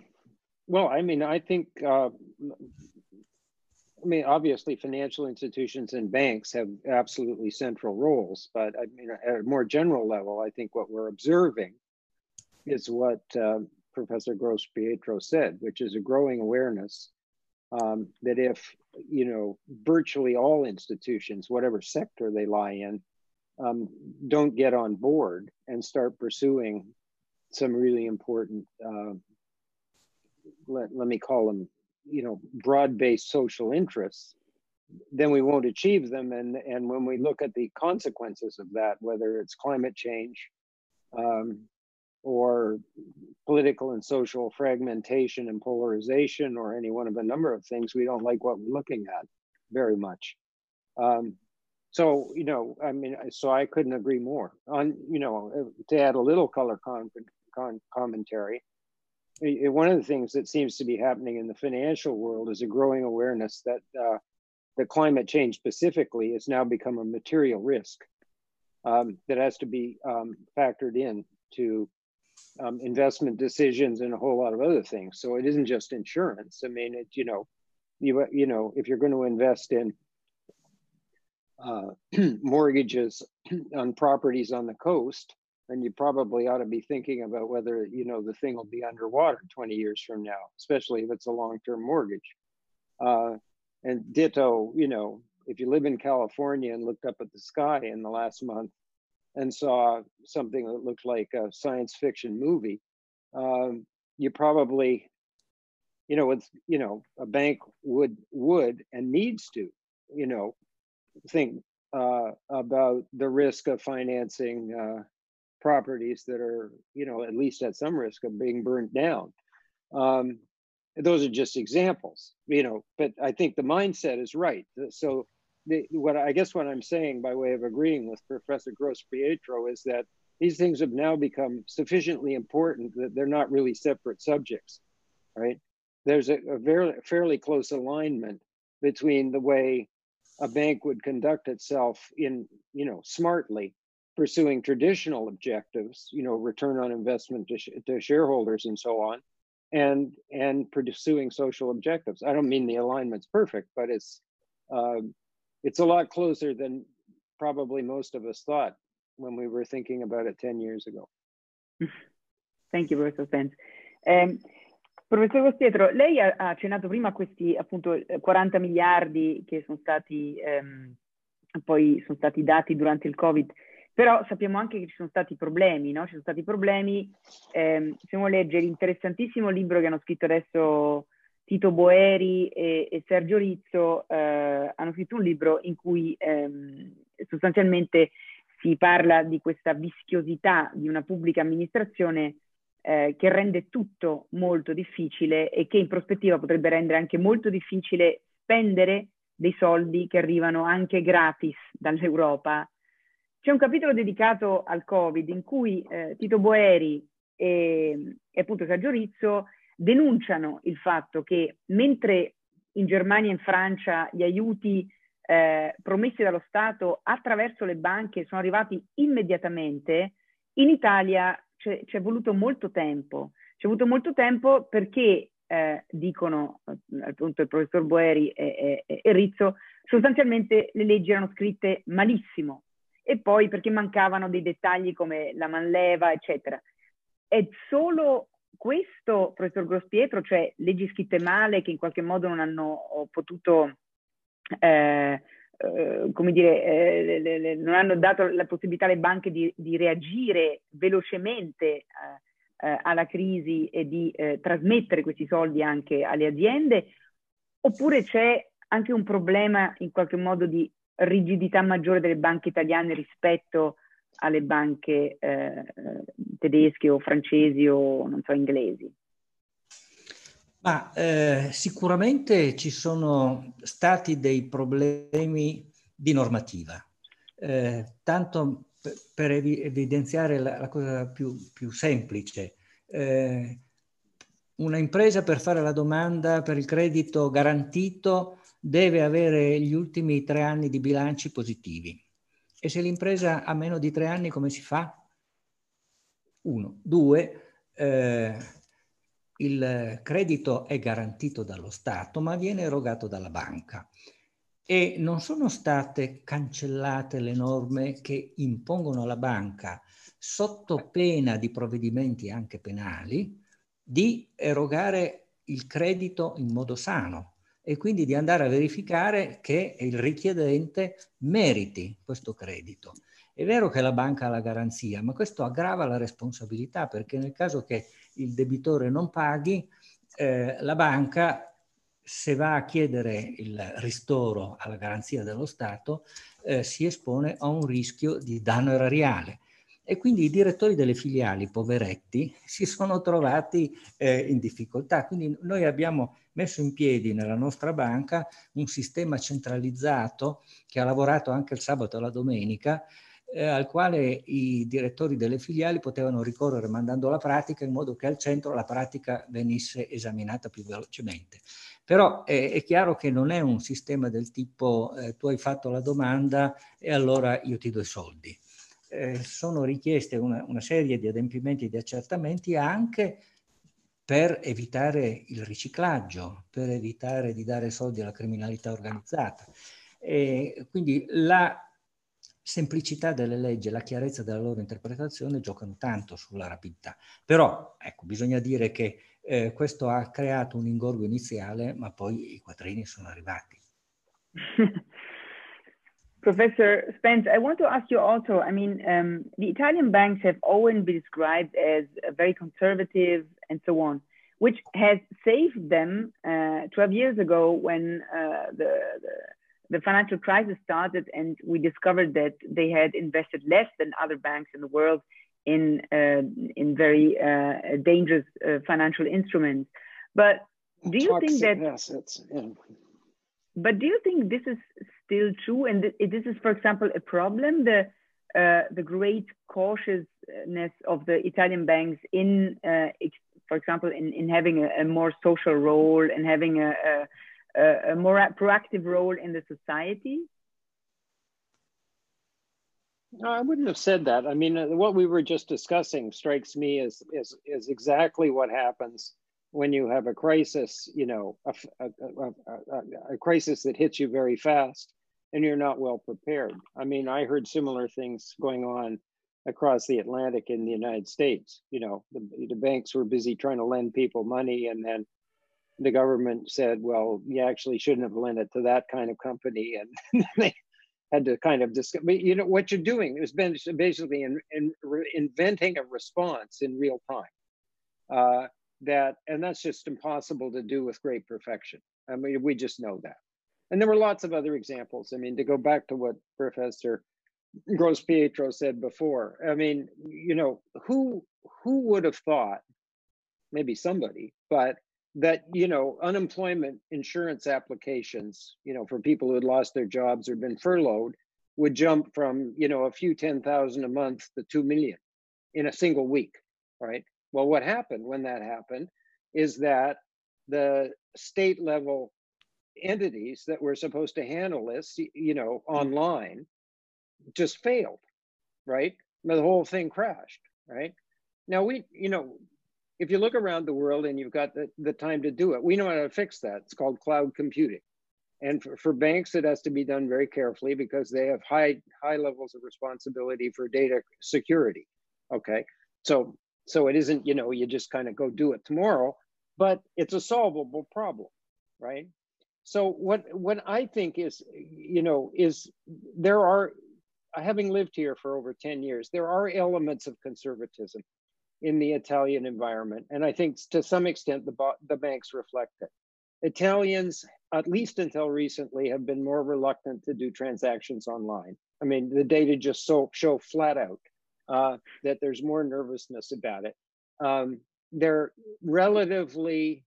well, I mean, I think, uh, I mean, obviously, financial institutions and banks have absolutely central roles, but I mean, at a more general level, I think what we're observing is what uh, Professor Gross Pietro said, which is a growing awareness um, that if, you know, virtually all institutions, whatever sector they lie in, um, don't get on board and start pursuing some really important uh, let, let me call them, you know, broad-based social interests, then we won't achieve them. And, and when we look at the consequences of that, whether it's climate change um, or political and social fragmentation and polarization or any one of a number of things, we don't like what we're looking at very much. Um, so, you know, I mean, so I couldn't agree more on, you know, to add a little color con, con commentary one of the things that seems to be happening in the financial world is a growing awareness that uh, the climate change specifically has now become a material risk um, that has to be um, factored in to um, investment decisions and a whole lot of other things. So it isn't just insurance. I mean, it, you know, you you know, if you're going to invest in uh, mortgages on properties on the coast, then you probably ought to be thinking about whether you know the thing will be underwater 20 years from now, especially if it's a long-term mortgage. Uh, and ditto, you know, if you live in California and looked up at the sky in the last month and saw something that looked like a science fiction movie, um, you probably, you know, it's you know, a bank would would and needs to, you know, think uh, about the risk of financing uh, properties that are, you know, at least at some risk of being burnt down. Um, those are just examples, you know, but I think the mindset is right. So the, what I guess what I'm saying by way of agreeing with Professor Gross Pietro is that these things have now become sufficiently important that they're not really separate subjects, right? There's a, a very fairly close alignment between the way a bank would conduct itself in, you know, smartly pursuing traditional objectives, you know, return on investment to, sh to shareholders and so on, and and pursuing social objectives. I don't mean the alignment's perfect, but it's um, it's a lot closer than probably most of us thought when we were thinking about it 10 years ago. Thank you, Professor Spence. Um, Professor Costietro, lei ha, ha, accennato prima a questi appunto 40 miliardi che sono stati, um, poi sono stati dati durante il Covid. Però sappiamo anche che ci sono stati problemi, no? Ci sono stati problemi, ehm, possiamo leggere l'interessantissimo libro che hanno scritto adesso Tito Boeri e, e Sergio Rizzo, eh, hanno scritto un libro in cui ehm, sostanzialmente si parla di questa vischiosità di una pubblica amministrazione eh, che rende tutto molto difficile e che in prospettiva potrebbe rendere anche molto difficile spendere dei soldi che arrivano anche gratis dall'Europa c'è un capitolo dedicato al Covid in cui eh, Tito Boeri e, e appunto Sergio Rizzo denunciano il fatto che mentre in Germania e in Francia gli aiuti eh, promessi dallo Stato attraverso le banche sono arrivati immediatamente, in Italia c'è, voluto molto tempo. C'è voluto molto tempo perché, eh, dicono eh, appunto il professor Boeri e, e, e Rizzo, sostanzialmente le leggi erano scritte malissimo, e poi perché mancavano dei dettagli come la manleva, eccetera. È solo questo, professor Grospietro, cioè leggi scritte male che in qualche modo non hanno potuto, eh, eh, come dire, eh, le, le, non hanno dato la possibilità alle banche di, di reagire velocemente eh, eh, alla crisi e di eh, trasmettere questi soldi anche alle aziende, oppure c'è anche un problema in qualche modo di rigidità maggiore delle banche italiane rispetto alle banche eh, tedesche o francesi o non so inglesi? Ma eh, sicuramente ci sono stati dei problemi di normativa. Eh, tanto per evidenziare la, la cosa più, più semplice, eh, una impresa per fare la domanda per il credito garantito deve avere gli ultimi tre anni di bilanci positivi. E se l'impresa ha meno di tre anni, come si fa? Uno. Due, eh, il credito è garantito dallo Stato, ma viene erogato dalla banca. E non sono state cancellate le norme che impongono alla banca, sotto pena di provvedimenti anche penali, di erogare il credito in modo sano, e quindi di andare a verificare che il richiedente meriti questo credito. È vero che la banca ha la garanzia, ma questo aggrava la responsabilità perché nel caso che il debitore non paghi, eh, la banca, se va a chiedere il ristoro alla garanzia dello Stato, eh, si espone a un rischio di danno erariale. E quindi i direttori delle filiali, poveretti, si sono trovati eh, in difficoltà. Quindi noi abbiamo messo in piedi nella nostra banca un sistema centralizzato che ha lavorato anche il sabato e la domenica, eh, al quale i direttori delle filiali potevano ricorrere mandando la pratica in modo che al centro la pratica venisse esaminata più velocemente. Però eh, è chiaro che non è un sistema del tipo eh, tu hai fatto la domanda e allora io ti do i soldi. Eh, sono richieste una, una serie di adempimenti e di accertamenti anche per evitare il riciclaggio, per evitare di dare soldi alla criminalità organizzata. E quindi la semplicità delle leggi e la chiarezza della loro interpretazione giocano tanto sulla rapidità. Però, ecco, bisogna dire che eh, questo ha creato un ingorgo iniziale, ma poi i quattrini sono arrivati. Professor Spence, I want to ask you also, I mean, um, the Italian banks have always been described as very conservative and so on, which has saved them uh, 12 years ago when uh, the, the, the, financial crisis started and we discovered that they had invested less than other banks in the world in, uh, in very uh, dangerous uh, financial instruments. But do you think that... Assets, yeah. But do you think this is still true? And this is, for example, a problem, the, uh, the great cautiousness of the Italian banks in, uh, for example, in, in having a, a, more social role and having a, a, a more proactive role in the society? No, I wouldn't have said that. I mean, uh, what we were just discussing strikes me as, as, as exactly what happens when you have a crisis, you know, a, a, a, a, crisis that hits you very fast and you're not well prepared. I mean, I heard similar things going on across the Atlantic in the United States. You know, the, the banks were busy trying to lend people money and then the government said, well, you actually shouldn't have lent it to that kind of company. And they had to kind of discuss, you know, what you're doing is basically in, in, inventing a response in real time. Uh, that, and that's just impossible to do with great perfection. I mean, we just know that. And there were lots of other examples. I mean, to go back to what Professor Gross Pietro said before, I mean, you know, who who would have thought, maybe somebody, but that you know, unemployment insurance applications, you know, for people who had lost their jobs or been furloughed, would jump from you know a few ten thousand a month to two million in a single week, right? Well, what happened when that happened is that the state level entities that were supposed to handle this, you know, mm. online just failed, right? The whole thing crashed, right? Now we, you know, if you look around the world and you've got the, the time to do it, we know how to fix that. It's called cloud computing. And for, for banks, it has to be done very carefully because they have high high levels of responsibility for data security. Okay. So so it isn't, you know, you just kind of go do it tomorrow, but it's a solvable problem, right? So what what I think is, you know, is there are, having lived here for over 10 years, there are elements of conservatism in the Italian environment. And I think to some extent the, the banks reflect it. Italians, at least until recently, have been more reluctant to do transactions online. I mean, the data just so show flat out uh, that there's more nervousness about it. Um, they're relatively,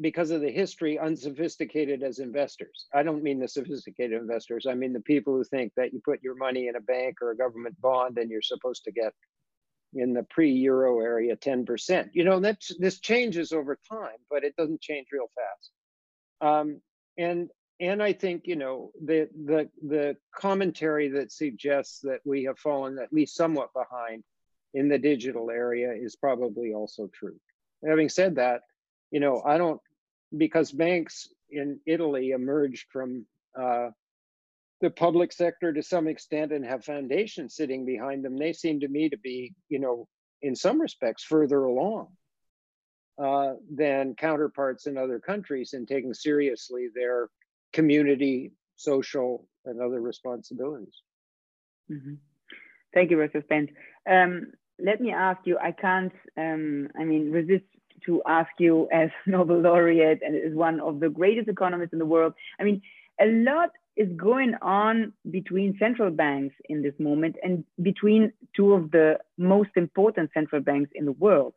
because of the history, unsophisticated as investors. I don't mean the sophisticated investors. I mean the people who think that you put your money in a bank or a government bond and you're supposed to get in the pre-euro area 10%. You know, that's this changes over time, but it doesn't change real fast. Um, and and I think you know the the the commentary that suggests that we have fallen at least somewhat behind in the digital area is probably also true. Having said that, you know I don't because banks in Italy emerged from uh, the public sector to some extent and have foundations sitting behind them. They seem to me to be you know in some respects further along uh, than counterparts in other countries in taking seriously their community, social, and other responsibilities. Mm-hmm. Thank you, Professor Spence. Um, let me ask you, I can't, um, I mean, resist to ask you as Nobel laureate and as one of the greatest economists in the world. I mean, a lot is going on between central banks in this moment and between two of the most important central banks in the world,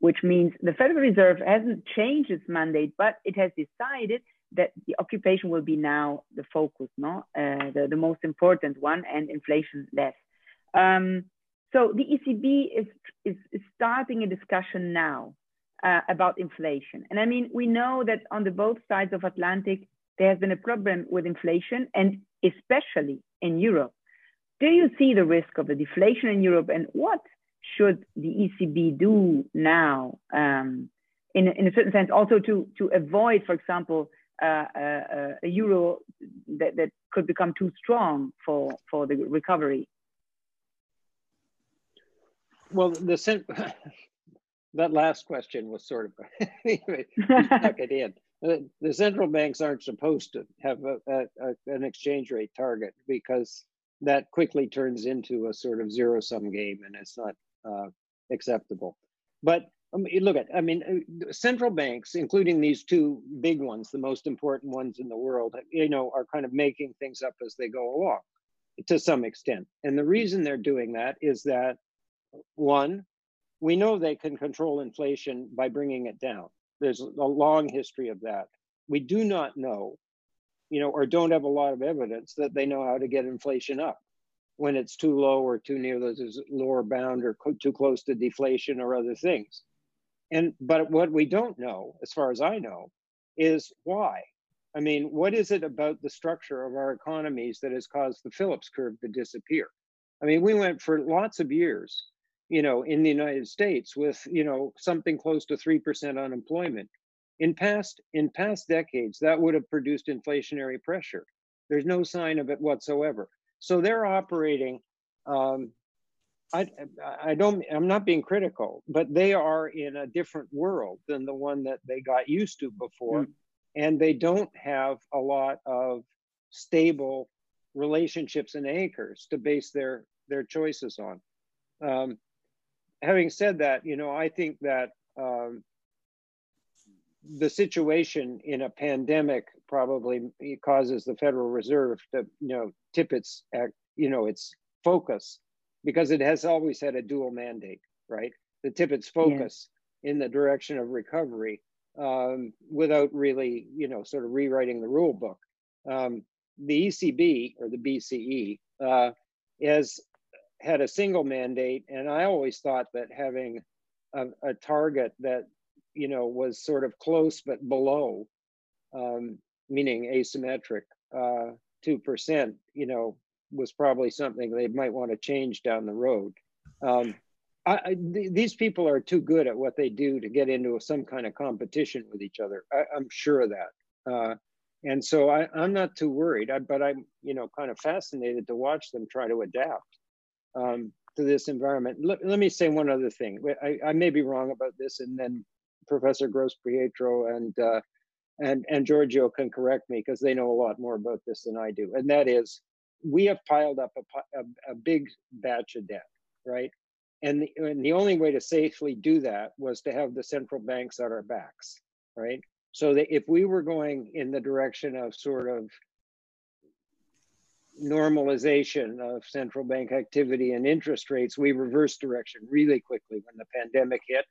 which means the Federal Reserve hasn't changed its mandate, but it has decided that the occupation will be now the focus, no, uh, the, the most important one, and inflation less. Um, so the ECB is, is, is, starting a discussion now uh, about inflation. And I mean, we know that on the both sides of Atlantic, there has been a problem with inflation and especially in Europe. Do you see the risk of a deflation in Europe and what should the ECB do now um, in, in a certain sense also to, to avoid, for example, uh, uh, a euro that, that could become too strong for, for the recovery? Well, the that last question was sort of stuck it in. The, the, central banks aren't supposed to have a, a, a, an exchange rate target because that quickly turns into a sort of zero sum game and it's not uh, acceptable. But I mean, look at, I mean, uh, central banks, including these two big ones, the most important ones in the world, you know, are kind of making things up as they go along to some extent. And the reason they're doing that is that one, we know they can control inflation by bringing it down. There's a long history of that. We do not know, you know, or don't have a lot of evidence that they know how to get inflation up when it's too low or too near the lower bound or too close to deflation or other things. And but what we don't know, as far as I know, is why. I mean, what is it about the structure of our economies that has caused the Phillips curve to disappear? I mean, we went for lots of years, you know, in the United States with, you know, something close to 3% unemployment. In past in past decades, that would have produced inflationary pressure. There's no sign of it whatsoever. So they're operating um, I, I don't, I'm not being critical, but they are in a different world than the one that they got used to before. Mm. And they don't have a lot of stable relationships and anchors to base their, their choices on. Um, having said that, you know, I think that um, the situation in a pandemic probably causes the Federal Reserve to, you know, tip its, you know, its focus because it has always had a dual mandate, right? To tip its focus yeah. in the direction of recovery um, without really, you know, sort of rewriting the rule book. Um, the ECB or the BCE uh, has had a single mandate, and I always thought that having a, a target that you know was sort of close but below, um, meaning asymmetric, uh, two percent, you know, was probably something they might want to change down the road. Um, I, I, th- these people are too good at what they do to get into some kind of competition with each other. I, am sure of that. Uh, and so I, am not too worried, I, but I'm, you know, kind of fascinated to watch them try to adapt um, to this environment. Let, let, me say one other thing. I, may be wrong about this, and then Professor Gross Pietro and uh, and and Giorgio can correct me because they know a lot more about this than I do. And that is, we have piled up a, a, a big batch of debt, right? And the, and the only way to safely do that was to have the central banks at our backs, right? So that if we were going in the direction of sort of normalization of central bank activity and interest rates, we reversed direction really quickly when the pandemic hit.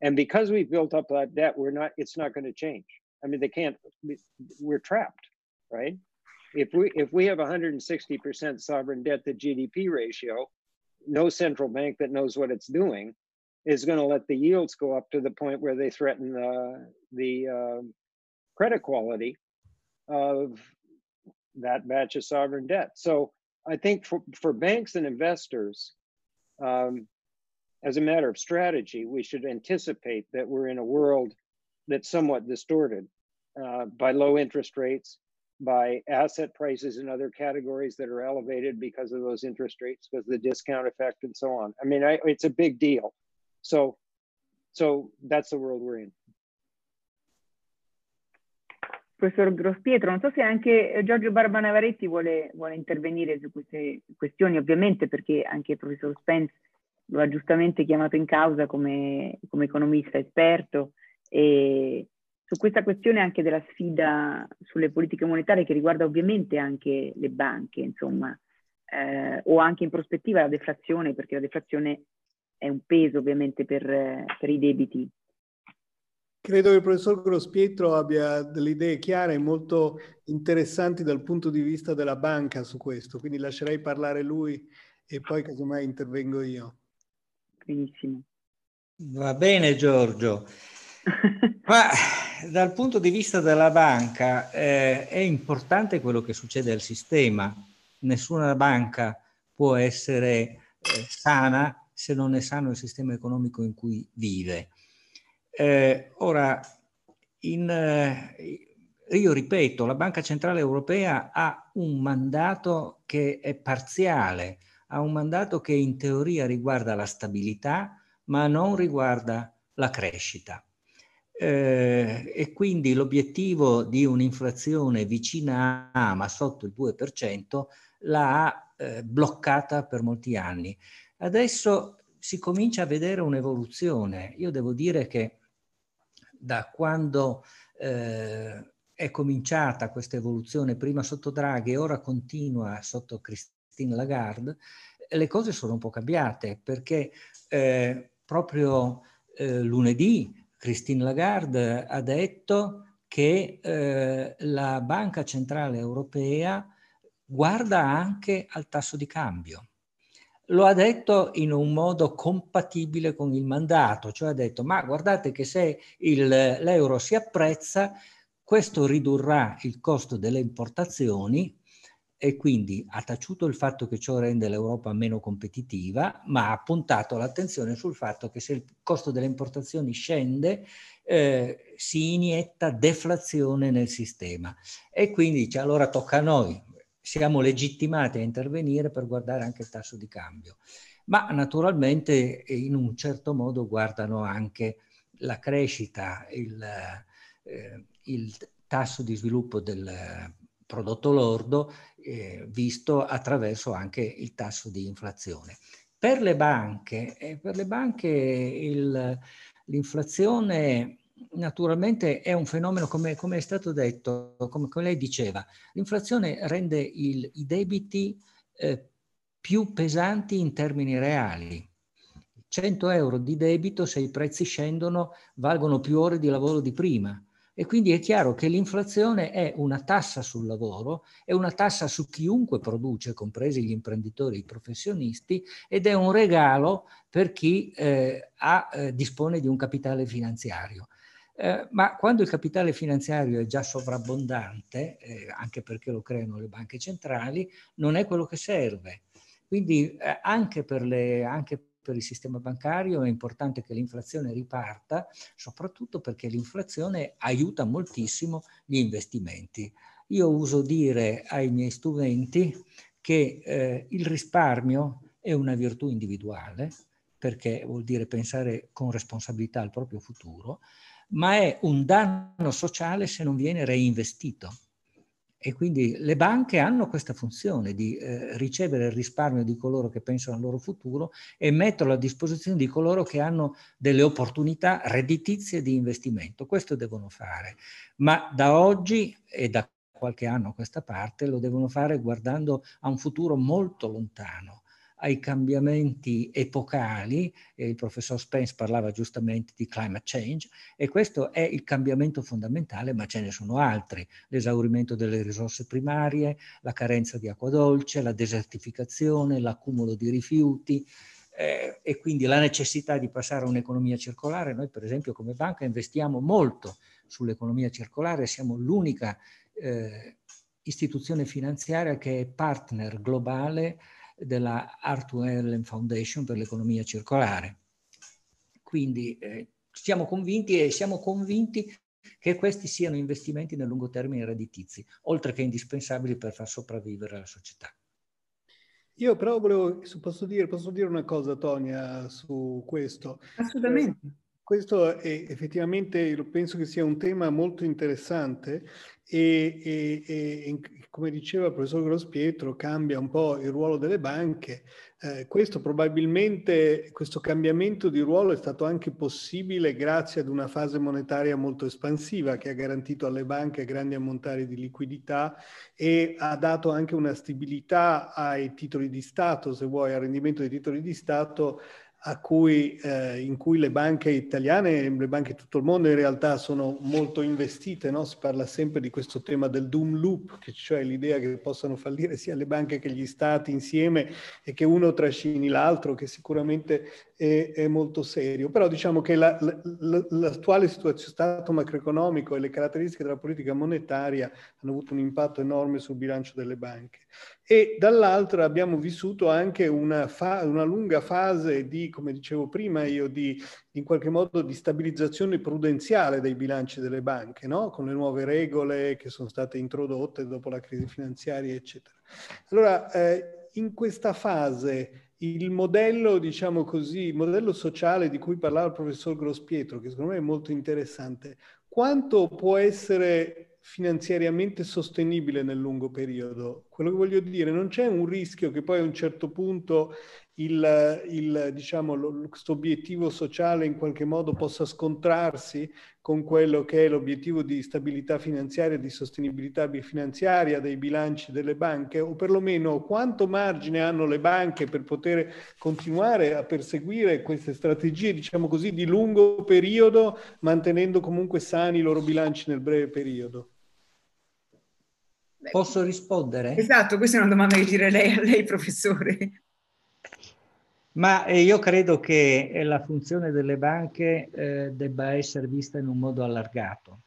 And because we built up that debt, we're not, it's not going to change. I mean, they can't, we're trapped, right? if we if we have 160% sovereign debt to GDP ratio, no central bank that knows what it's doing is going to let the yields go up to the point where they threaten the the uh, credit quality of that batch of sovereign debt. So I think for, for banks and investors, um, as a matter of strategy, we should anticipate that we're in a world that's somewhat distorted uh, by low interest rates, by asset prices in other categories that are elevated because of those interest rates, because the discount effect and so on. I mean, I, it's a big deal. So, so that's the world we're in. Professor Grospietro, non so se anche eh, Giorgio Barbanavaretti vuole, vuole intervenire su queste questioni, ovviamente perché anche il professor Spence lo ha giustamente chiamato in causa come, come economista esperto e, su questa questione anche della sfida sulle politiche monetarie che riguarda ovviamente anche le banche, insomma, eh, o anche in prospettiva la deflazione, perché la deflazione è un peso ovviamente per, per i debiti. Credo che il professor Grospietro abbia delle idee chiare e molto interessanti dal punto di vista della banca su questo, quindi lascerei parlare lui e poi casomai intervengo io. Benissimo. Va bene Giorgio. Ma dal punto di vista della banca eh, è importante quello che succede al sistema. Nessuna banca può essere eh, sana se non è sano il sistema economico in cui vive. Eh, ora, in, eh, io ripeto, la Banca Centrale Europea ha un mandato che è parziale, ha un mandato che in teoria riguarda la stabilità, ma non riguarda la crescita. Eh, e quindi l'obiettivo di un'inflazione vicina a ma sotto il 2% l'ha eh, bloccata per molti anni. Adesso si comincia a vedere un'evoluzione. Io devo dire che da quando eh, è cominciata questa evoluzione, prima sotto Draghi e ora continua sotto Christine Lagarde, le cose sono un po' cambiate perché eh, proprio eh, lunedì Christine Lagarde ha detto che eh, la Banca Centrale Europea guarda anche al tasso di cambio. Lo ha detto in un modo compatibile con il mandato, cioè ha detto ma guardate che se il, l'euro si apprezza, questo ridurrà il costo delle importazioni e quindi ha taciuto il fatto che ciò rende l'Europa meno competitiva, ma ha puntato l'attenzione sul fatto che se il costo delle importazioni scende, eh, si inietta deflazione nel sistema. E quindi dice allora tocca a noi, siamo legittimati a intervenire per guardare anche il tasso di cambio. Ma naturalmente in un certo modo guardano anche la crescita, il, eh, il tasso di sviluppo del prodotto lordo eh, visto attraverso anche il tasso di inflazione. Per le banche, eh, per le banche l'inflazione naturalmente è un fenomeno, come, come è stato detto, come, come, lei diceva, l'inflazione rende il, i debiti eh, più pesanti in termini reali. 100 euro di debito, se i prezzi scendono, valgono più ore di lavoro di prima. E quindi è chiaro che l'inflazione è una tassa sul lavoro, è una tassa su chiunque produce, compresi gli imprenditori i professionisti, ed è un regalo per chi eh, ha, eh, dispone di un capitale finanziario. Eh, ma quando il capitale finanziario è già sovrabbondante, eh, anche perché lo creano le banche centrali, non è quello che serve. Quindi eh, anche, per le, anche per il sistema bancario è importante che l'inflazione riparta, soprattutto perché l'inflazione aiuta moltissimo gli investimenti. Io uso dire ai miei studenti che eh, il risparmio è una virtù individuale, perché vuol dire pensare con responsabilità al proprio futuro, ma è un danno sociale se non viene reinvestito. E quindi le banche hanno questa funzione di eh, ricevere il risparmio di coloro che pensano al loro futuro e metterlo a disposizione di coloro che hanno delle opportunità redditizie di investimento. Questo devono fare. Ma da oggi e da qualche anno a questa parte lo devono fare guardando a un futuro molto lontano ai cambiamenti epocali, e il professor Spence parlava giustamente di climate change, e questo è il cambiamento fondamentale, ma ce ne sono altri, l'esaurimento delle risorse primarie, la carenza di acqua dolce, la desertificazione, l'accumulo di rifiuti, eh, e quindi la necessità di passare a un'economia circolare. Noi per esempio come banca investiamo molto sull'economia circolare, siamo l'unica eh, istituzione finanziaria che è partner globale della Arthur Allen Foundation per l'economia circolare. Quindi eh, siamo convinti e siamo convinti che questi siano investimenti nel lungo termine redditizi, oltre che indispensabili per far sopravvivere la società. Io però volevo, posso dire, posso dire una cosa, Tonia, su questo? Assolutamente. Questo è effettivamente, penso che sia un tema molto interessante e, e, e, come diceva il professor Grospietro cambia un po' il ruolo delle banche. Eh, questo probabilmente, questo cambiamento di ruolo è stato anche possibile grazie ad una fase monetaria molto espansiva che ha garantito alle banche grandi ammontari di liquidità e ha dato anche una stabilità ai titoli di Stato, se vuoi, al rendimento dei titoli di Stato cui, eh, in cui le banche italiane, le banche di tutto il mondo in realtà sono molto investite, no? si parla sempre di questo tema del doom loop, cioè l'idea che possano fallire sia le banche che gli stati insieme e che uno trascini l'altro, che sicuramente è, è molto serio. Però diciamo che la, la, l'attuale situazione, stato macroeconomico e le caratteristiche della politica monetaria hanno avuto un impatto enorme sul bilancio delle banche. E dall'altra abbiamo vissuto anche una, fa- una lunga fase di come dicevo prima io, di in qualche modo di stabilizzazione prudenziale dei bilanci delle banche, no? con le nuove regole che sono state introdotte dopo la crisi finanziaria, eccetera. Allora, eh, in questa fase il modello, diciamo così, il modello sociale di cui parlava il professor Grospietro, che secondo me è molto interessante, quanto può essere finanziariamente sostenibile nel lungo periodo? Quello che voglio dire, non c'è un rischio che poi a un certo punto il, il, diciamo, questo obiettivo sociale in qualche modo possa scontrarsi con quello che è l'obiettivo di stabilità finanziaria, di sostenibilità finanziaria dei bilanci delle banche, o perlomeno quanto margine hanno le banche per poter continuare a perseguire queste strategie, diciamo così, di lungo periodo, mantenendo comunque sani i loro bilanci nel breve periodo. Posso rispondere? Esatto, questa è una domanda che girerei a lei, professore. Ma eh, io credo che eh, la funzione delle banche eh, debba essere vista in un modo allargato.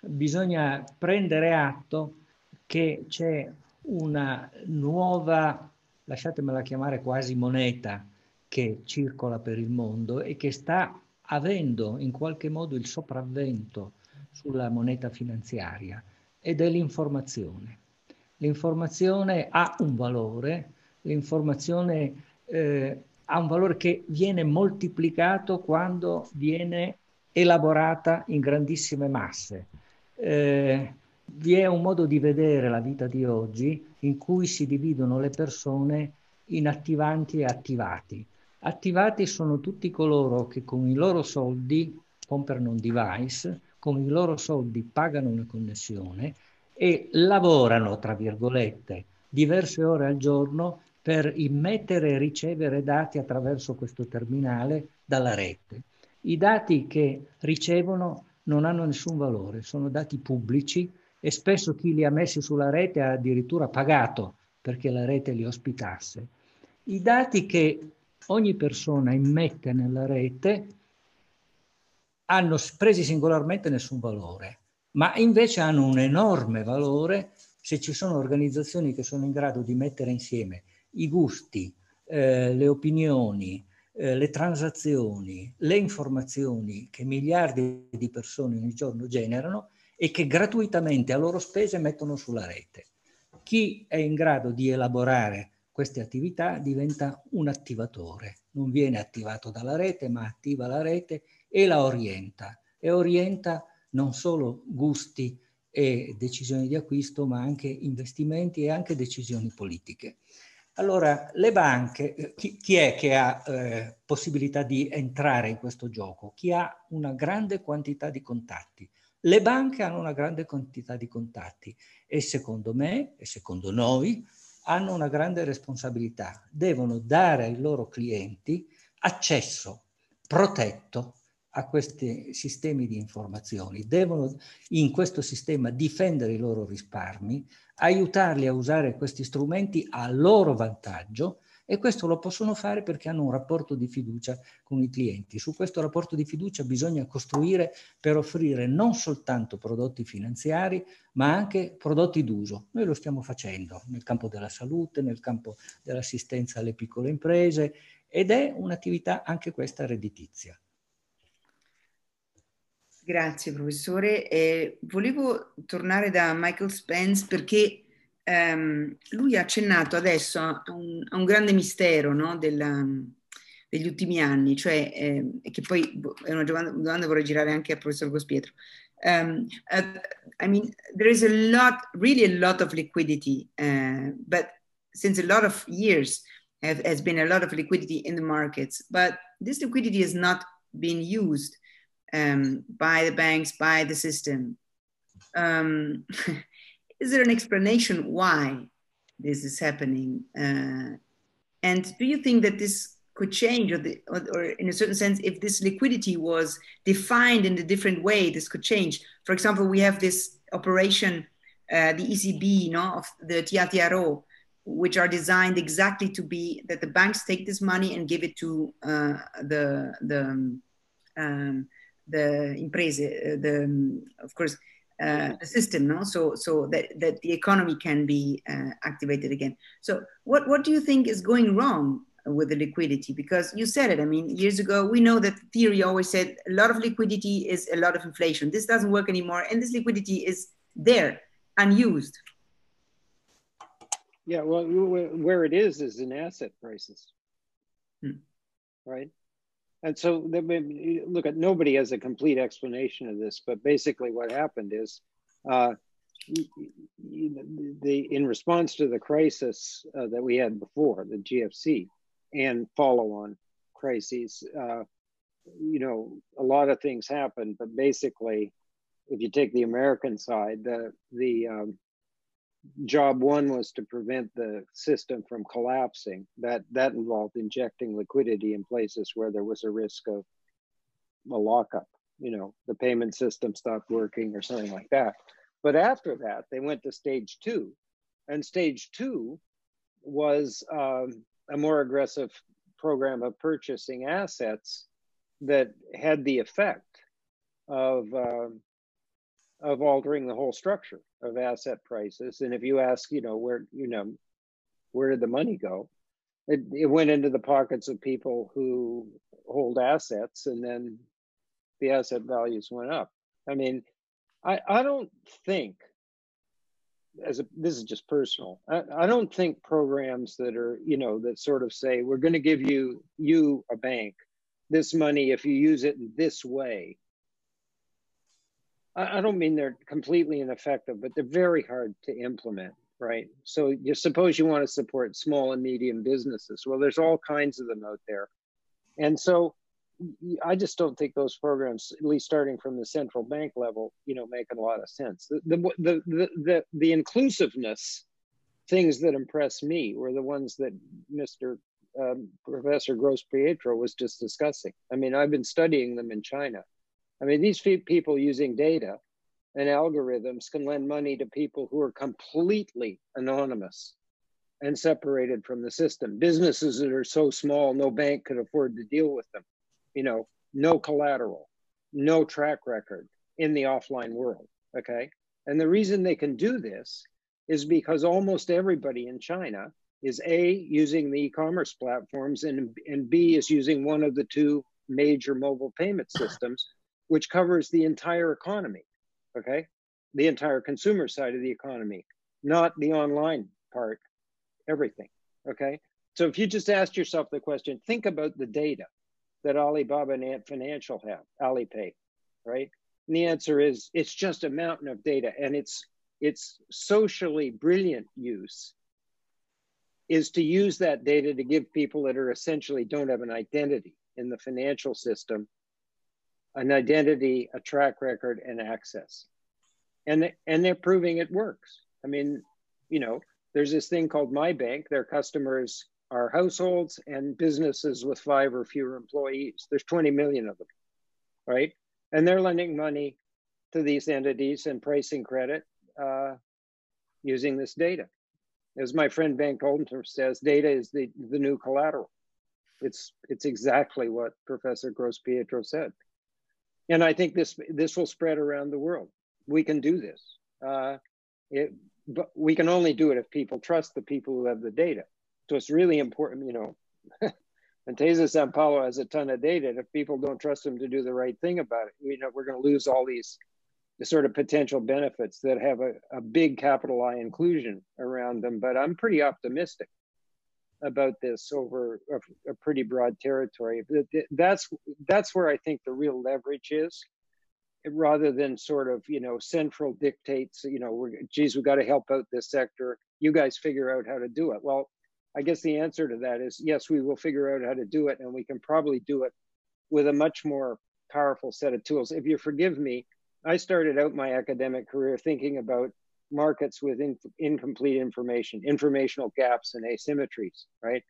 Bisogna prendere atto che c'è una nuova, lasciatemela chiamare quasi moneta, che circola per il mondo e che sta avendo in qualche modo il sopravvento sulla moneta finanziaria ed è l'informazione. L'informazione ha un valore, l'informazione eh, ha un valore che viene moltiplicato quando viene elaborata in grandissime masse. Eh, vi è un modo di vedere la vita di oggi in cui si dividono le persone in attivanti e attivati. Attivati sono tutti coloro che con i loro soldi comprano un device, con i loro soldi pagano una connessione e lavorano, tra virgolette, diverse ore al giorno per immettere e ricevere dati attraverso questo terminale dalla rete. I dati che ricevono non hanno nessun valore, sono dati pubblici e spesso chi li ha messi sulla rete ha addirittura pagato perché la rete li ospitasse. I dati che ogni persona immette nella rete hanno presi singolarmente nessun valore, ma invece hanno un enorme valore se ci sono organizzazioni che sono in grado di mettere insieme i gusti, eh, le opinioni, eh, le transazioni, le informazioni che miliardi di persone ogni giorno generano e che gratuitamente a loro spese mettono sulla rete. Chi è in grado di elaborare queste attività diventa un attivatore, non viene attivato dalla rete, ma attiva la rete e la orienta e orienta non solo gusti e decisioni di acquisto, ma anche investimenti e anche decisioni politiche. Allora, le banche, eh, chi, chi è che ha eh, possibilità di entrare in questo gioco? Chi ha una grande quantità di contatti. Le banche hanno una grande quantità di contatti e secondo me e secondo noi hanno una grande responsabilità. Devono dare ai loro clienti accesso protetto a questi sistemi di informazioni, devono in questo sistema difendere i loro risparmi, aiutarli a usare questi strumenti a loro vantaggio e questo lo possono fare perché hanno un rapporto di fiducia con i clienti. Su questo rapporto di fiducia bisogna costruire per offrire non soltanto prodotti finanziari, ma anche prodotti d'uso. Noi lo stiamo facendo nel campo della salute, nel campo dell'assistenza alle piccole imprese ed è un'attività anche questa redditizia. Grazie professore. Eh, volevo tornare da Michael Spence perché ehm, lui ha accennato adesso a un, a un grande mistero no, della, degli ultimi anni, cioè eh, che poi boh, è una domanda che vorrei girare anche al professor Gospietro. Um, uh, I mean, there is a lot, really a lot of liquidity, uh, but since a lot of years have, has been a lot of liquidity in the markets, but this liquidity has not been used um, by the banks, by the system. Um, is there an explanation why this is happening? Uh, and do you think that this could change, or, the, or, or, in a certain sense, if this liquidity was defined in a different way, this could change? For example, we have this operation, uh, the ECB, you know, of the TLTRO, which are designed exactly to be that the banks take this money and give it to uh, the the um, the imprese, uh, the of course uh, the system, no? So so that that the economy can be uh, activated again. So what what do you think is going wrong with the liquidity because you said it. I mean, years ago, we know that theory always said a lot of liquidity is a lot of inflation. This doesn't work anymore, and this liquidity is there, unused. Yeah, well, where it is is in asset prices, hmm. right? And so, look at nobody has a complete explanation of this, but basically, what happened is, uh, the in response to the crisis uh, that we had before, the GFC, and follow-on crises, uh, you know, a lot of things happened, but basically, if you take the American side, the the um, job one was to prevent the system from collapsing. That that involved injecting liquidity in places where there was a risk of a lockup. You know, the payment system stopped working or something like that. But after that, they went to stage two, and stage two was um, a more aggressive program of purchasing assets that had the effect of um, of altering the whole structure of asset prices. And if you ask, you know, where, you know, where did the money go? It, it went into the pockets of people who hold assets and then the asset values went up. I mean, I, I don't think as a, this is just personal. I, I don't think programs that are, you know, that sort of say, we're going to give you, you a bank, this money if you use it in this way I don't mean they're completely ineffective, but they're very hard to implement, right? So you suppose you want to support small and medium businesses. Well, there's all kinds of them out there. And so I just don't think those programs, at least starting from the central bank level, you know, make a lot of sense. The, the, the, the, the, the inclusiveness things that impressed me were the ones that Mr. Um, Professor Gross Pietro was just discussing. I mean, I've been studying them in China I mean, these people using data and algorithms can lend money to people who are completely anonymous and separated from the system. Businesses that are so small, no bank could afford to deal with them. You know, no collateral, no track record in the offline world. Okay. And the reason they can do this is because almost everybody in China is A, using the e commerce platforms, and, and B, is using one of the two major mobile payment systems which covers the entire economy, okay? The entire consumer side of the economy, not the online part, everything, okay? So if you just ask yourself the question, think about the data that Alibaba and Ant Financial have, Alipay, right? And the answer is it's just a mountain of data and it's it's socially brilliant use is to use that data to give people that are essentially don't have an identity in the financial system an identity, a track record, and access. And, and they're proving it works. I mean, you know, there's this thing called My Bank. Their customers are households and businesses with five or fewer employees. There's 20 million of them, right? And they're lending money to these entities and pricing credit uh, using this data. As my friend Ben Goldner says, data is the, the new collateral. It's, it's exactly what Professor Gross Pietro said and I think this this will spread around the world. We can do this. Uh, it, but we can only do it if people trust the people who have the data. So it's really important, you know. Intesa Sanpaolo has a ton of data. And if people don't trust them to do the right thing about it, you know, we're going to lose all these the sort of potential benefits that have a, a big capital I inclusion around them. But I'm pretty optimistic about this over a, a, pretty broad territory. That's that's where I think the real leverage is, rather than sort of you know central dictates. You know, we're, geez, we've got to help out this sector. You guys figure out how to do it. Well, I guess the answer to that is yes, we will figure out how to do it, and we can probably do it with a much more powerful set of tools. If you forgive me, I started out my academic career thinking about markets with in, incomplete information, informational gaps and asymmetries, right?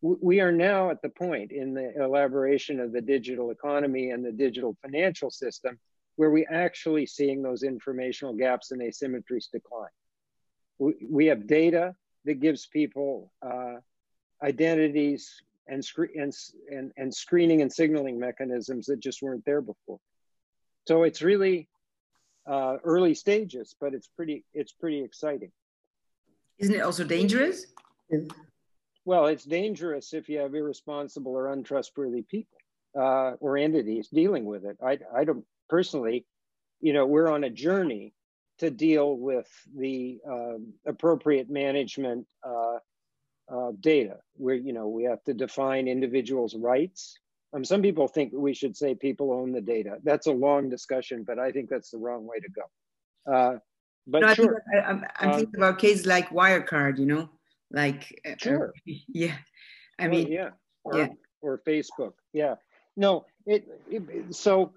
We are now at the point in the elaboration of the digital economy and the digital financial system where we are actually seeing those informational gaps and asymmetries decline. We, we have data that gives people uh, identities and, and, and, and screening and signaling mechanisms that just weren't there before. So it's really uh, early stages, but it's pretty it's pretty exciting. Isn't it also dangerous? well, it's dangerous if you have irresponsible or untrustworthy people uh, or entities dealing with it. I, I don't personally, you know, we're on a journey to deal with the um, appropriate management uh, uh, data. Where you know we have to define individuals' rights. Um, some people think we should say people own the data. That's a long discussion, but I think that's the wrong way to go. Uh, but no, sure, I am I'm um, thinking about cases like Wirecard. You know, like uh, sure, yeah. I mean, well, yeah, or, yeah, or Facebook, yeah. No, it, it so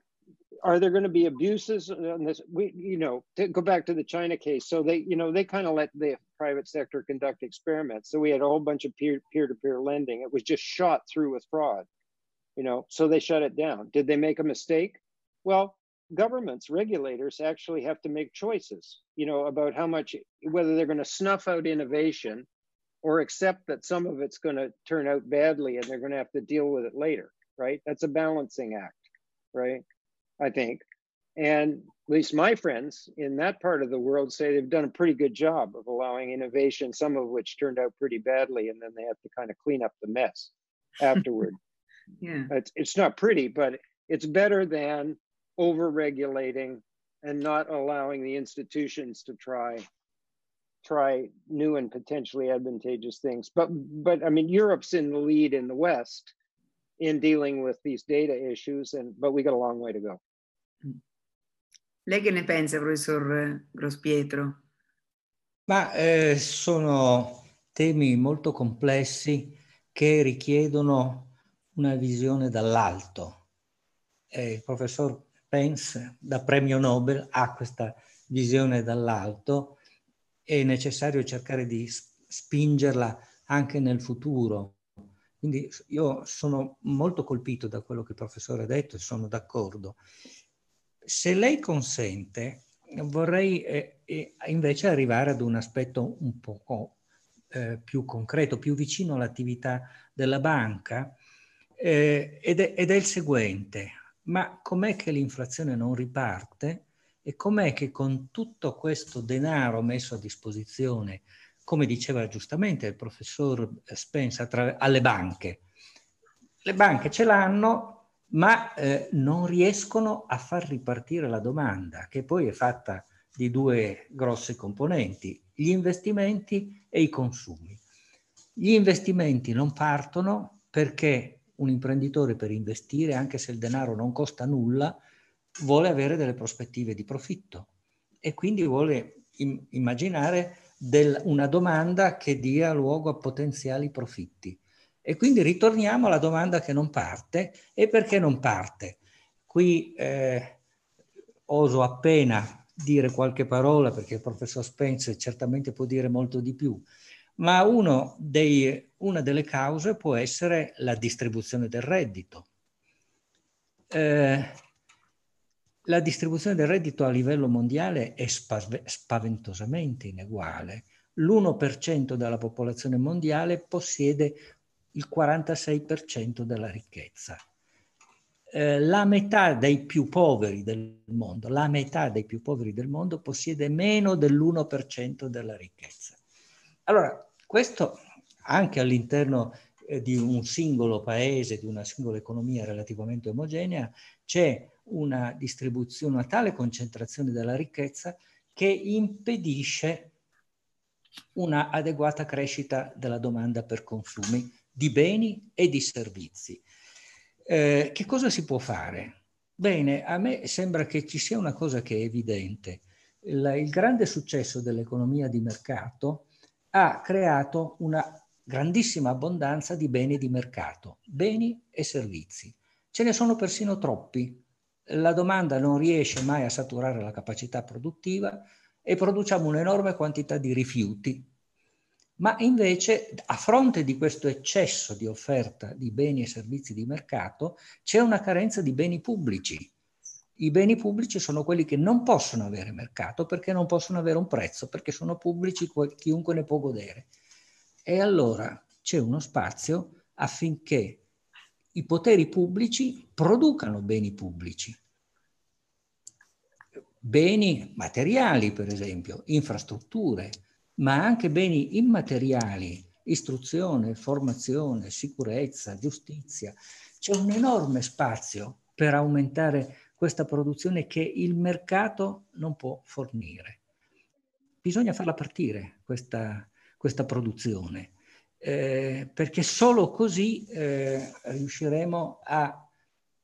are there going to be abuses on this? We, you know, to go back to the China case. So they, you know, they kind of let the private sector conduct experiments. So we had a whole bunch of peer peer to peer lending. It was just shot through with fraud, you know. So they shut it down. Did they make a mistake? Well, governments, regulators actually have to make choices, you know, about how much, whether they're going to snuff out innovation or accept that some of it's going to turn out badly and they're going to have to deal with it later, right? That's a balancing act, right? I think. And at least my friends in that part of the world say they've done a pretty good job of allowing innovation, some of which turned out pretty badly, and then they have to kind of clean up the mess afterward. Yeah. It's, it's not pretty, but it's better than over regulating and not allowing the institutions to try try new and potentially advantageous things but but i mean europe's in the lead in the west in dealing with these data issues and but we got a long way to go Lei che ne pensa, professor Grospietro? Ma eh, sono temi molto complessi che richiedono una visione dall'alto. Eh, il professor Pence, da premio Nobel, ha questa visione dall'alto. È necessario cercare di spingerla anche nel futuro. Quindi io sono molto colpito da quello che il professore ha detto e sono d'accordo. Se lei consente, vorrei eh, eh, invece arrivare ad un aspetto un po' eh, più concreto, più vicino all'attività della banca, eh, ed, è, ed è il seguente. Ma com'è che l'inflazione non riparte e com'è che con tutto questo denaro messo a disposizione, come diceva giustamente il professor Spence, alle banche, le banche ce l'hanno, ma eh, non riescono a far ripartire la domanda, che poi è fatta di due grosse componenti, gli investimenti e i consumi. Gli investimenti non partono perché un imprenditore per investire, anche se il denaro non costa nulla, vuole avere delle prospettive di profitto e quindi vuole im- immaginare del, una domanda che dia luogo a potenziali profitti. E quindi ritorniamo alla domanda che non parte. E perché non parte? Qui eh, oso appena dire qualche parola perché il professor Spence certamente può dire molto di più, ma dei, una delle cause può essere la distribuzione del reddito. Eh, la distribuzione del reddito a livello mondiale è spaventosamente ineguale. L'1% della popolazione mondiale possiede il 46% della ricchezza. Eh, la metà dei più poveri del mondo, la metà dei più poveri del mondo possiede meno dell'1% della ricchezza. Allora, questo anche all'interno eh, di un singolo paese, di una singola economia relativamente omogenea, c'è una distribuzione, una tale concentrazione della ricchezza che impedisce una adeguata crescita della domanda per consumi di beni e di servizi. Eh, che cosa si può fare? Bene, a me sembra che ci sia una cosa che è evidente. Il, il grande successo dell'economia di mercato ha creato una grandissima abbondanza di beni di mercato, beni e servizi. Ce ne sono persino troppi. La domanda non riesce mai a saturare la capacità produttiva e produciamo un'enorme quantità di rifiuti ma invece a fronte di questo eccesso di offerta di beni e servizi di mercato c'è una carenza di beni pubblici. I beni pubblici sono quelli che non possono avere mercato perché non possono avere un prezzo, perché sono pubblici, chiunque ne può godere. E allora c'è uno spazio affinché i poteri pubblici producano beni pubblici. Beni materiali, per esempio, infrastrutture, ma anche beni immateriali istruzione, formazione, sicurezza, giustizia. C'è un enorme spazio per aumentare questa produzione che il mercato non può fornire. Bisogna farla partire questa, questa produzione, eh, perché solo così eh, riusciremo a,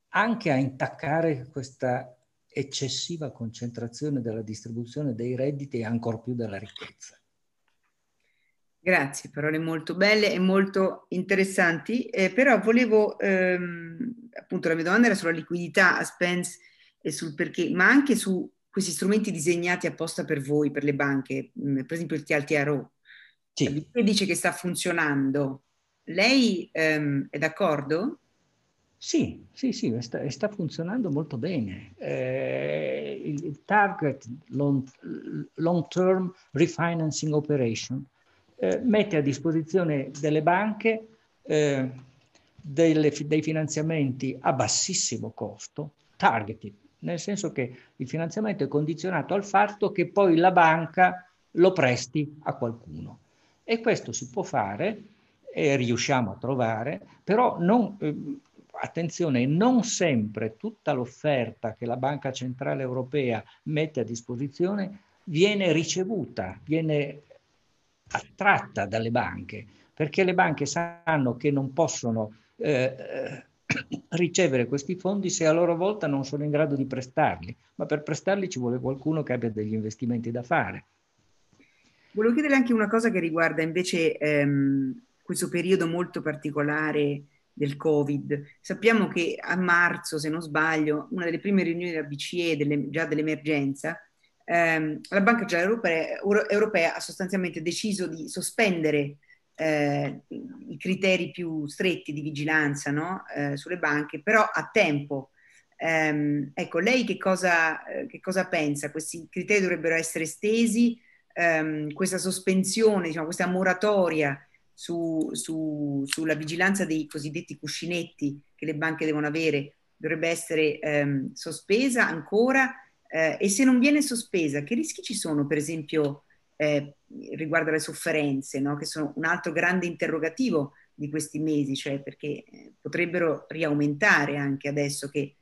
anche a intaccare questa eccessiva concentrazione della distribuzione dei redditi e ancor più della ricchezza. Grazie, parole molto belle e molto interessanti, eh, però volevo, ehm, appunto la mia domanda era sulla liquidità a Spence e sul perché, ma anche su questi strumenti disegnati apposta per voi, per le banche, mm, per esempio il TLTRO. Sì. dice che sta funzionando. Lei ehm, è d'accordo? Sì, sì, sì, sta, sta funzionando molto bene. Eh, il, il, target long, long, term refinancing operation eh, mette a disposizione delle banche eh, delle, dei finanziamenti a bassissimo costo, targeted, nel senso che il finanziamento è condizionato al fatto che poi la banca lo presti a qualcuno. E questo si può fare e riusciamo a trovare, però non, eh, attenzione, non sempre tutta l'offerta che la Banca Centrale Europea mette a disposizione viene ricevuta, viene attratta dalle banche, perché le banche sanno che non possono eh, ricevere questi fondi se a loro volta non sono in grado di prestarli, ma per prestarli ci vuole qualcuno che abbia degli investimenti da fare. Volevo chiedere anche una cosa che riguarda invece ehm, questo periodo molto particolare del Covid. Sappiamo che a marzo, se non sbaglio, una delle prime riunioni della BCE, delle, già dell'emergenza, ehm, la Banca Centrale Europea, Europea, ha sostanzialmente deciso di sospendere eh, i criteri più stretti di vigilanza no? eh, sulle banche, però a tempo. Ehm, ecco, lei che cosa, eh, che cosa, pensa? Questi criteri dovrebbero essere estesi? Ehm, questa sospensione, diciamo, questa moratoria su, su, sulla vigilanza dei cosiddetti cuscinetti che le banche devono avere dovrebbe essere ehm, sospesa ancora eh, e se non viene sospesa che rischi ci sono per esempio eh, riguardo alle sofferenze no? che sono un altro grande interrogativo di questi mesi cioè perché eh, potrebbero riaumentare anche adesso che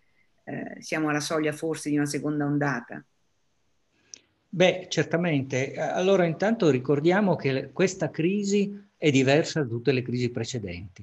eh, siamo alla soglia forse di una seconda ondata Beh, certamente. Allora, intanto ricordiamo che questa crisi è diversa da tutte le crisi precedenti.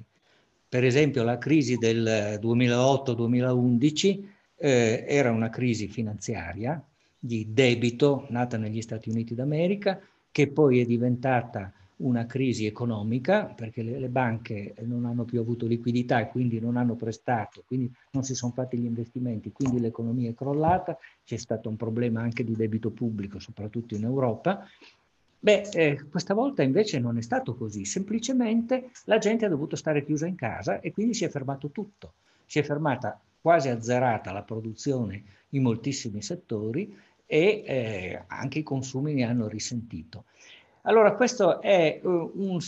Per esempio la crisi del 2008-2011 eh, era una crisi finanziaria di debito nata negli Stati Uniti d'America che poi è diventata una crisi economica perché le, le, banche non hanno più avuto liquidità e quindi non hanno prestato, quindi non si sono fatti gli investimenti, quindi l'economia è crollata, c'è stato un problema anche di debito pubblico, soprattutto in Europa, Beh, eh, questa volta invece non è stato così, semplicemente la gente ha dovuto stare chiusa in casa e quindi si è fermato tutto. Si è fermata quasi azzerata la produzione in moltissimi settori e eh, anche i consumi ne hanno risentito. Allora questo è uh, un,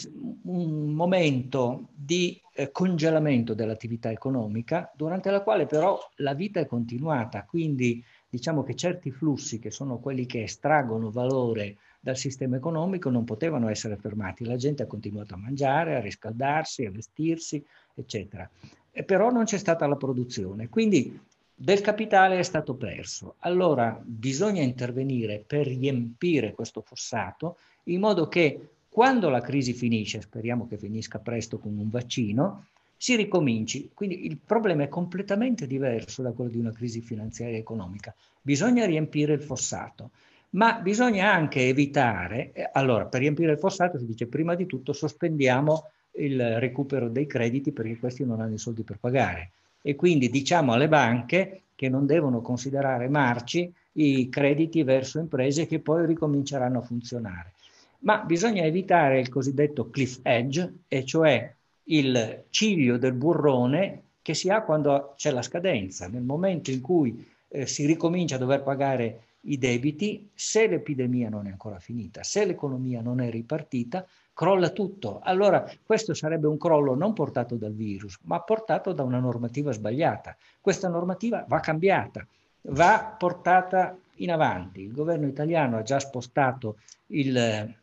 un, momento di eh, congelamento dell'attività economica durante la quale però la vita è continuata, quindi diciamo che certi flussi che sono quelli che estraggono valore dal sistema economico non potevano essere fermati. La gente ha continuato a mangiare, a riscaldarsi, a vestirsi, eccetera. E però non c'è stata la produzione. Quindi del capitale è stato perso. Allora bisogna intervenire per riempire questo fossato in modo che quando la crisi finisce, speriamo che finisca presto con un vaccino, si ricominci. Quindi il problema è completamente diverso da quello di una crisi finanziaria e economica. Bisogna riempire il fossato ma bisogna anche evitare, eh, allora per riempire il fossato si dice prima di tutto sospendiamo il recupero dei crediti perché questi non hanno i soldi per pagare e quindi diciamo alle banche che non devono considerare marci i crediti verso imprese che poi ricominceranno a funzionare. Ma bisogna evitare il cosiddetto cliff edge, e cioè il ciglio del burrone che si ha quando c'è la scadenza. Nel momento in cui eh, si ricomincia a dover pagare i debiti, se l'epidemia non è ancora finita, se l'economia non è ripartita, crolla tutto. Allora questo sarebbe un crollo non portato dal virus, ma portato da una normativa sbagliata. Questa normativa va cambiata, va portata in avanti. Il governo italiano ha già spostato il,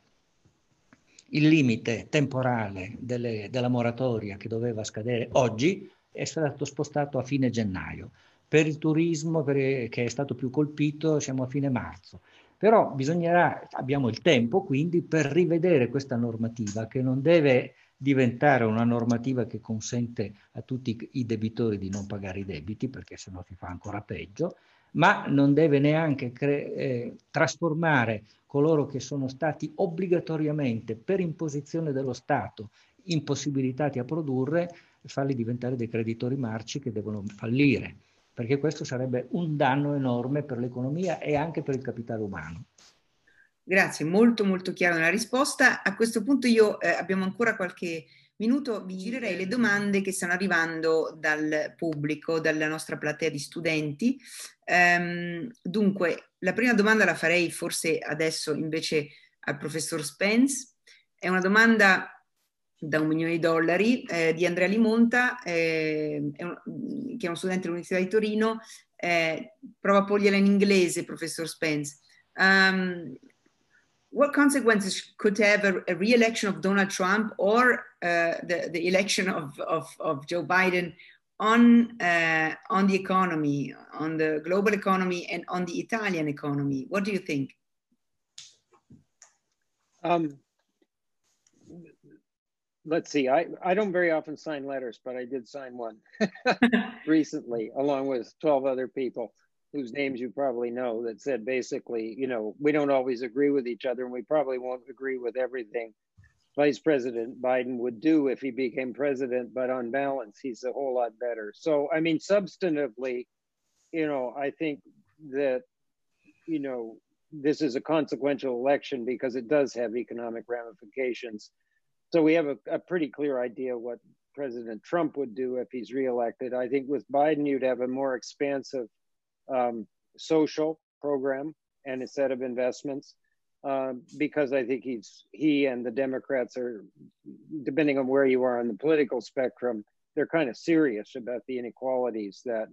il limite temporale delle, della moratoria che doveva scadere oggi è stato spostato a fine gennaio. Per il turismo per, che è stato più colpito siamo a fine marzo. Però bisognerà, abbiamo il tempo quindi per rivedere questa normativa che non deve diventare una normativa che consente a tutti i debitori di non pagare i debiti, perché sennò si fa ancora peggio, ma non deve neanche eh, trasformare coloro che sono stati obbligatoriamente per imposizione dello Stato impossibilitati a produrre, farli diventare dei creditori marci che devono fallire, perché questo sarebbe un danno enorme per l'economia e anche per il capitale umano. Grazie, molto molto chiara la risposta. A questo punto io eh, abbiamo ancora qualche minuto, vi girerei le domande che stanno arrivando dal pubblico, dalla nostra platea di studenti. Um, dunque, la prima domanda la farei forse adesso invece al professor Spence. È una domanda da un milione di dollari eh, di Andrea Limonta, eh, è un, che è uno studente dell'Università di Torino. Eh, prova a porgliela in inglese, professor Spence. Um, what consequences could have a, a re-election of Donald Trump or uh, the, the election of, of, of Joe Biden on, uh, on the economy, on the global economy and on the Italian economy? What do you think? Um, let's see, I, I don't very often sign letters, but I did sign one recently along with 12 other people whose names you probably know that said basically, you know, we don't always agree with each other and we probably won't agree with everything Vice President Biden would do if he became president, but on balance, he's a whole lot better. So, I mean, substantively, you know, I think that, you know, this is a consequential election because it does have economic ramifications. So we have a, a pretty clear idea what President Trump would do if he's reelected. I think with Biden, you'd have a more expansive um, social program and a set of investments um, because I think he's he and the Democrats are, depending on where you are on the political spectrum, they're kind of serious about the inequalities that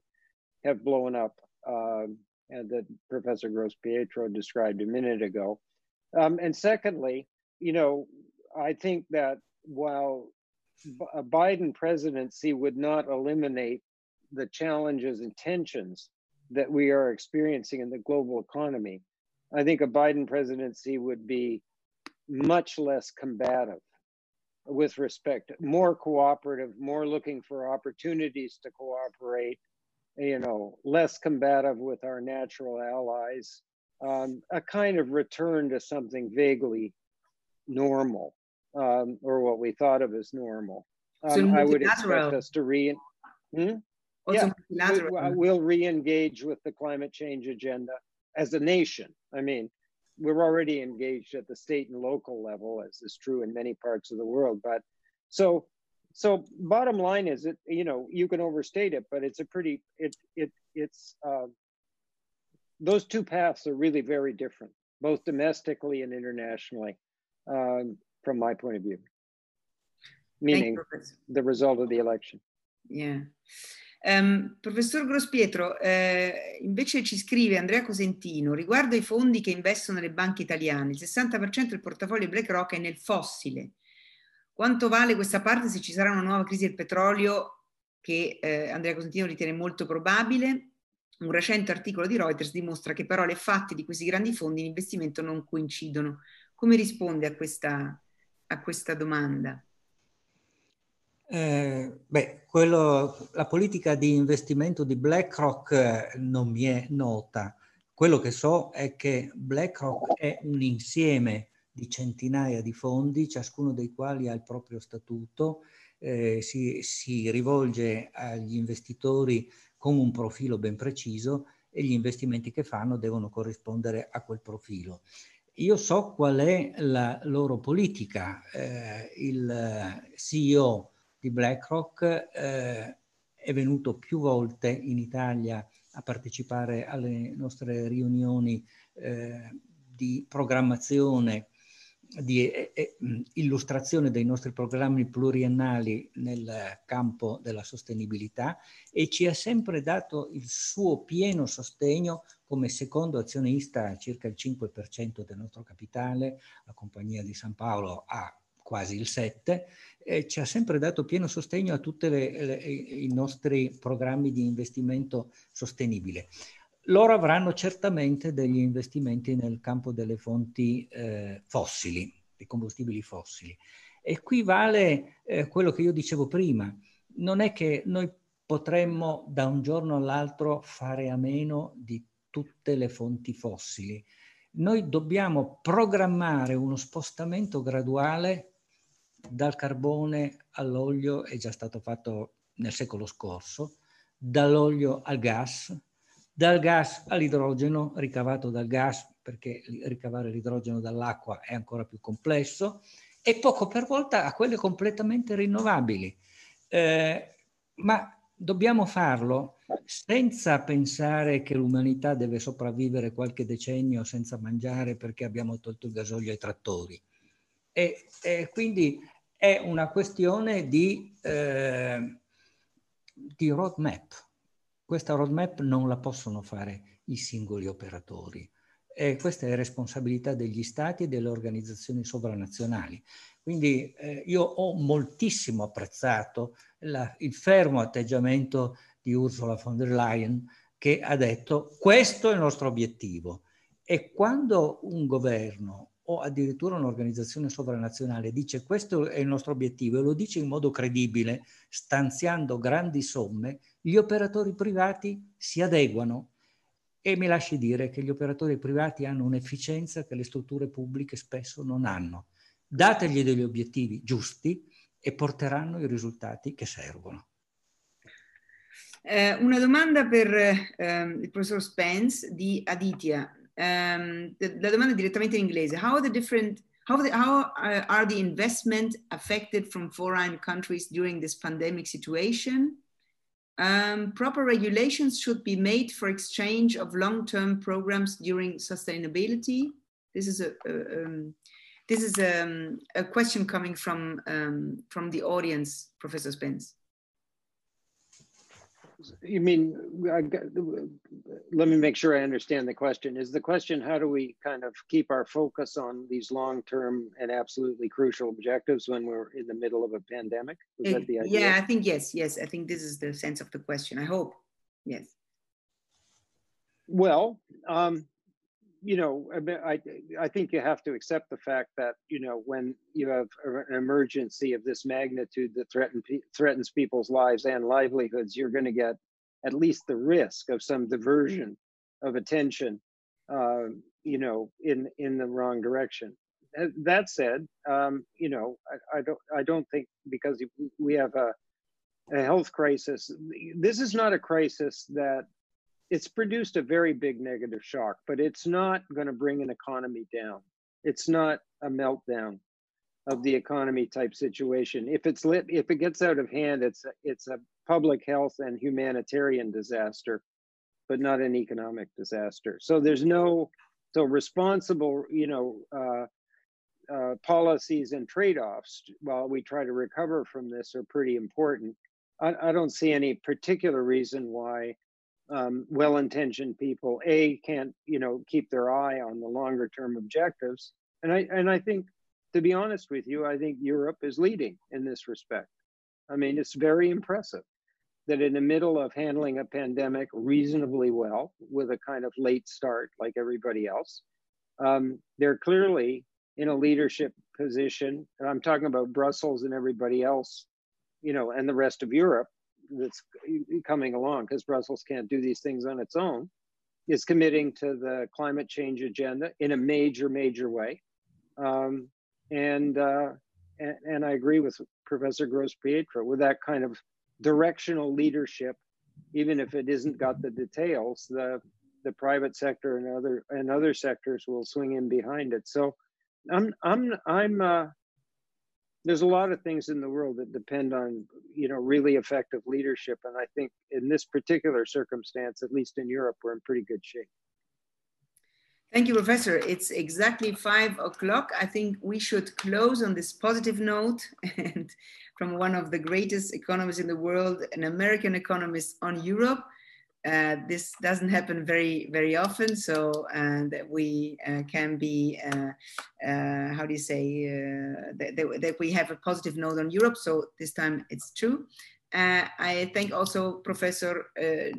have blown up um, and that Professor Gross Pietro described a minute ago. Um, and secondly, you know, I think that while a Biden presidency would not eliminate the challenges and tensions that we are experiencing in the global economy, I think a Biden presidency would be much less combative with respect, more cooperative, more looking for opportunities to cooperate, you know, less combative with our natural allies, um, a kind of return to something vaguely normal, um, or what we thought of as normal. Um, I would expect us to re. Hmm? yeah, we, will re-engage with the climate change agenda as a nation. I mean, we're already engaged at the state and local level, as is true in many parts of the world. But so, so bottom line is, it you know you can overstate it, but it's a pretty it it it's uh, those two paths are really very different, both domestically and internationally, um, from my point of view. Meaning the result of the election. Yeah. Um, professor Grospietro, eh, invece ci scrive Andrea Cosentino, riguardo ai fondi che investono le banche italiane, il 60% del portafoglio BlackRock è nel fossile. Quanto vale questa parte se ci sarà una nuova crisi del petrolio che eh, Andrea Cosentino ritiene molto probabile? Un recente articolo di Reuters dimostra che parole e fatti di questi grandi fondi in investimento non coincidono. Come risponde a questa, a questa domanda? Eh, beh, quello, la politica di investimento di BlackRock eh, non mi è nota. Quello che so è che BlackRock è un insieme di centinaia di fondi, ciascuno dei quali ha il proprio statuto, eh, si, si rivolge agli investitori con un profilo ben preciso e gli investimenti che fanno devono corrispondere a quel profilo. Io so qual è la loro politica. Eh, il CEO di BlackRock eh, è venuto più volte in Italia a partecipare alle nostre riunioni eh, di programmazione, di eh, eh illustrazione dei nostri programmi pluriennali nel campo della sostenibilità e ci ha sempre dato il suo pieno sostegno come secondo azionista circa il 5% del nostro capitale, la Compagnia di San Paolo ha quasi il 7, eh, ci ha sempre dato pieno sostegno a tutti i nostri programmi di investimento sostenibile. Loro avranno certamente degli investimenti nel campo delle fonti eh, fossili, dei combustibili fossili. E qui vale eh, quello che io dicevo prima, non è che noi potremmo da un giorno all'altro fare a meno di tutte le fonti fossili. Noi dobbiamo programmare uno spostamento graduale dal carbone all'olio, è già stato fatto nel secolo scorso, dall'olio al gas, dal gas all'idrogeno ricavato dal gas, perché ricavare l'idrogeno dall'acqua è ancora più complesso, e poco per volta a quelle completamente rinnovabili. Eh, ma dobbiamo farlo senza pensare che l'umanità deve sopravvivere qualche decennio senza mangiare perché abbiamo tolto il gasolio ai trattori. E, e quindi è una questione di, eh, di roadmap. Questa roadmap non la possono fare i singoli operatori. E questa è responsabilità degli stati e delle organizzazioni sovranazionali. Quindi eh, io ho moltissimo apprezzato la, il fermo atteggiamento di Ursula von der Leyen che ha detto questo è il nostro obiettivo. E quando un governo o addirittura un'organizzazione sovranazionale dice questo è il nostro obiettivo e lo dice in modo credibile, stanziando grandi somme, gli operatori privati si adeguano e mi lasci dire che gli operatori privati hanno un'efficienza che le strutture pubbliche spesso non hanno dategli degli obiettivi giusti e porteranno i risultati che servono. Eh, una domanda per eh, il professor Spence di Aditya. Um, la domanda è direttamente in inglese. How are the different how, the, how are the investment affected from foreign countries during this pandemic situation? Um, proper regulations should be made for exchange of long-term programs during sustainability. This is a, a um, This is um, a question coming from, um, from the audience, Professor Spence. You mean, let me make sure I understand the question. Is the question how do we kind of keep our focus on these long term and absolutely crucial objectives when we're in the middle of a pandemic? Is that the idea? Yeah, I think yes, yes. I think this is the sense of the question. I hope. Yes. Well, um, you know, I, I think you have to accept the fact that, you know, when you have an emergency of this magnitude that threaten, threatens people's lives and livelihoods, you're going to get at least the risk of some diversion of attention, uh, you know, in in the wrong direction. That said, um, you know, I, I, don't I don't think because we have a, a health crisis. This is not a crisis that it's produced a very big negative shock, but it's not going to bring an economy down. It's not a meltdown of the economy type situation. If it's lit, if it gets out of hand, it's a, it's a public health and humanitarian disaster, but not an economic disaster. So there's no so responsible, you know, uh, uh, policies and trade-offs while we try to recover from this are pretty important. I, I don't see any particular reason why um, well-intentioned people a can't you know keep their eye on the longer term objectives and i and i think to be honest with you i think europe is leading in this respect. I mean it's very impressive that in the middle of handling a pandemic reasonably well with a kind of late start like everybody else um, they're clearly in a leadership position and i'm talking about brussels and everybody else you know and the rest of europe that's coming along because Brussels can't do these things on its own, is committing to the climate change agenda in a major, major way. Um, and, uh, and, and I agree with Professor Gross Pietro with that kind of directional leadership, even if it isn't got the details, the the private sector and other and other sectors will swing in behind it. So I'm I'm I'm uh, there's a lot of things in the world that depend on you know really effective leadership and i think in this particular circumstance at least in europe we're in pretty good shape. Thank you professor. It's exactly five o'clock. I think we should close on this positive note and from one of the greatest economists in the world an american economist on europe uh, this doesn't happen very very often so uh, that we uh, can be uh, uh, how do you say uh, that, that, we have a positive note on Europe so this time it's true. I thank also Professor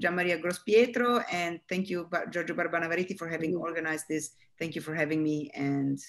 Gianmaria Grospietro and thank you Giorgio Barbanavaretti for having organized this. Thank you for having me and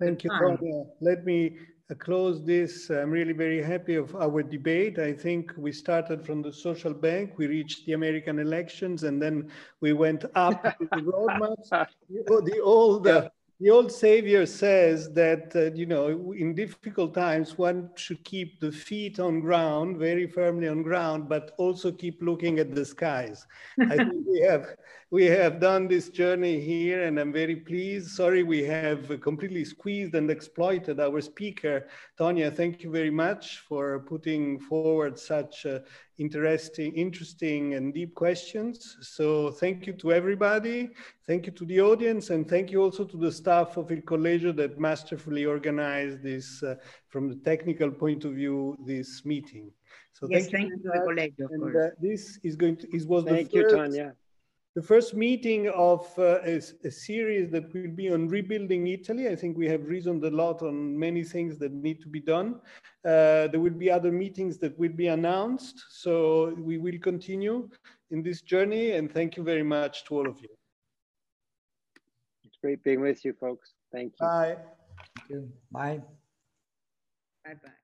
thank you Tonya. let me close this, I'm really very happy of our debate. I think we started from the social bank, we reached the American elections, and then we went up to the roadmaps. the, the old uh, the old savior says that uh, you know in difficult times one should keep the feet on ground very firmly on ground but also keep looking at the skies. I think we have we have done this journey here and i'm very pleased. Sorry we have completely squeezed and exploited our speaker. Tonya thank you very much for putting forward such uh, interesting, interesting and deep questions. So thank you to everybody. Thank you to the audience and thank you also to the staff of Il Collegio that masterfully organized this uh, from the technical point of view, this meeting. So yes, thank, thank you, to the Collegio. And uh, this is going to, is was thank the first, you, Tanya the first meeting of uh, a, a, series that will be on rebuilding Italy. I think we have reasoned a lot on many things that need to be done. Uh, there will be other meetings that will be announced. So we will continue in this journey and thank you very much to all of you. It's great being with you folks. Thank you. Bye. Thank you. Bye. Bye-bye.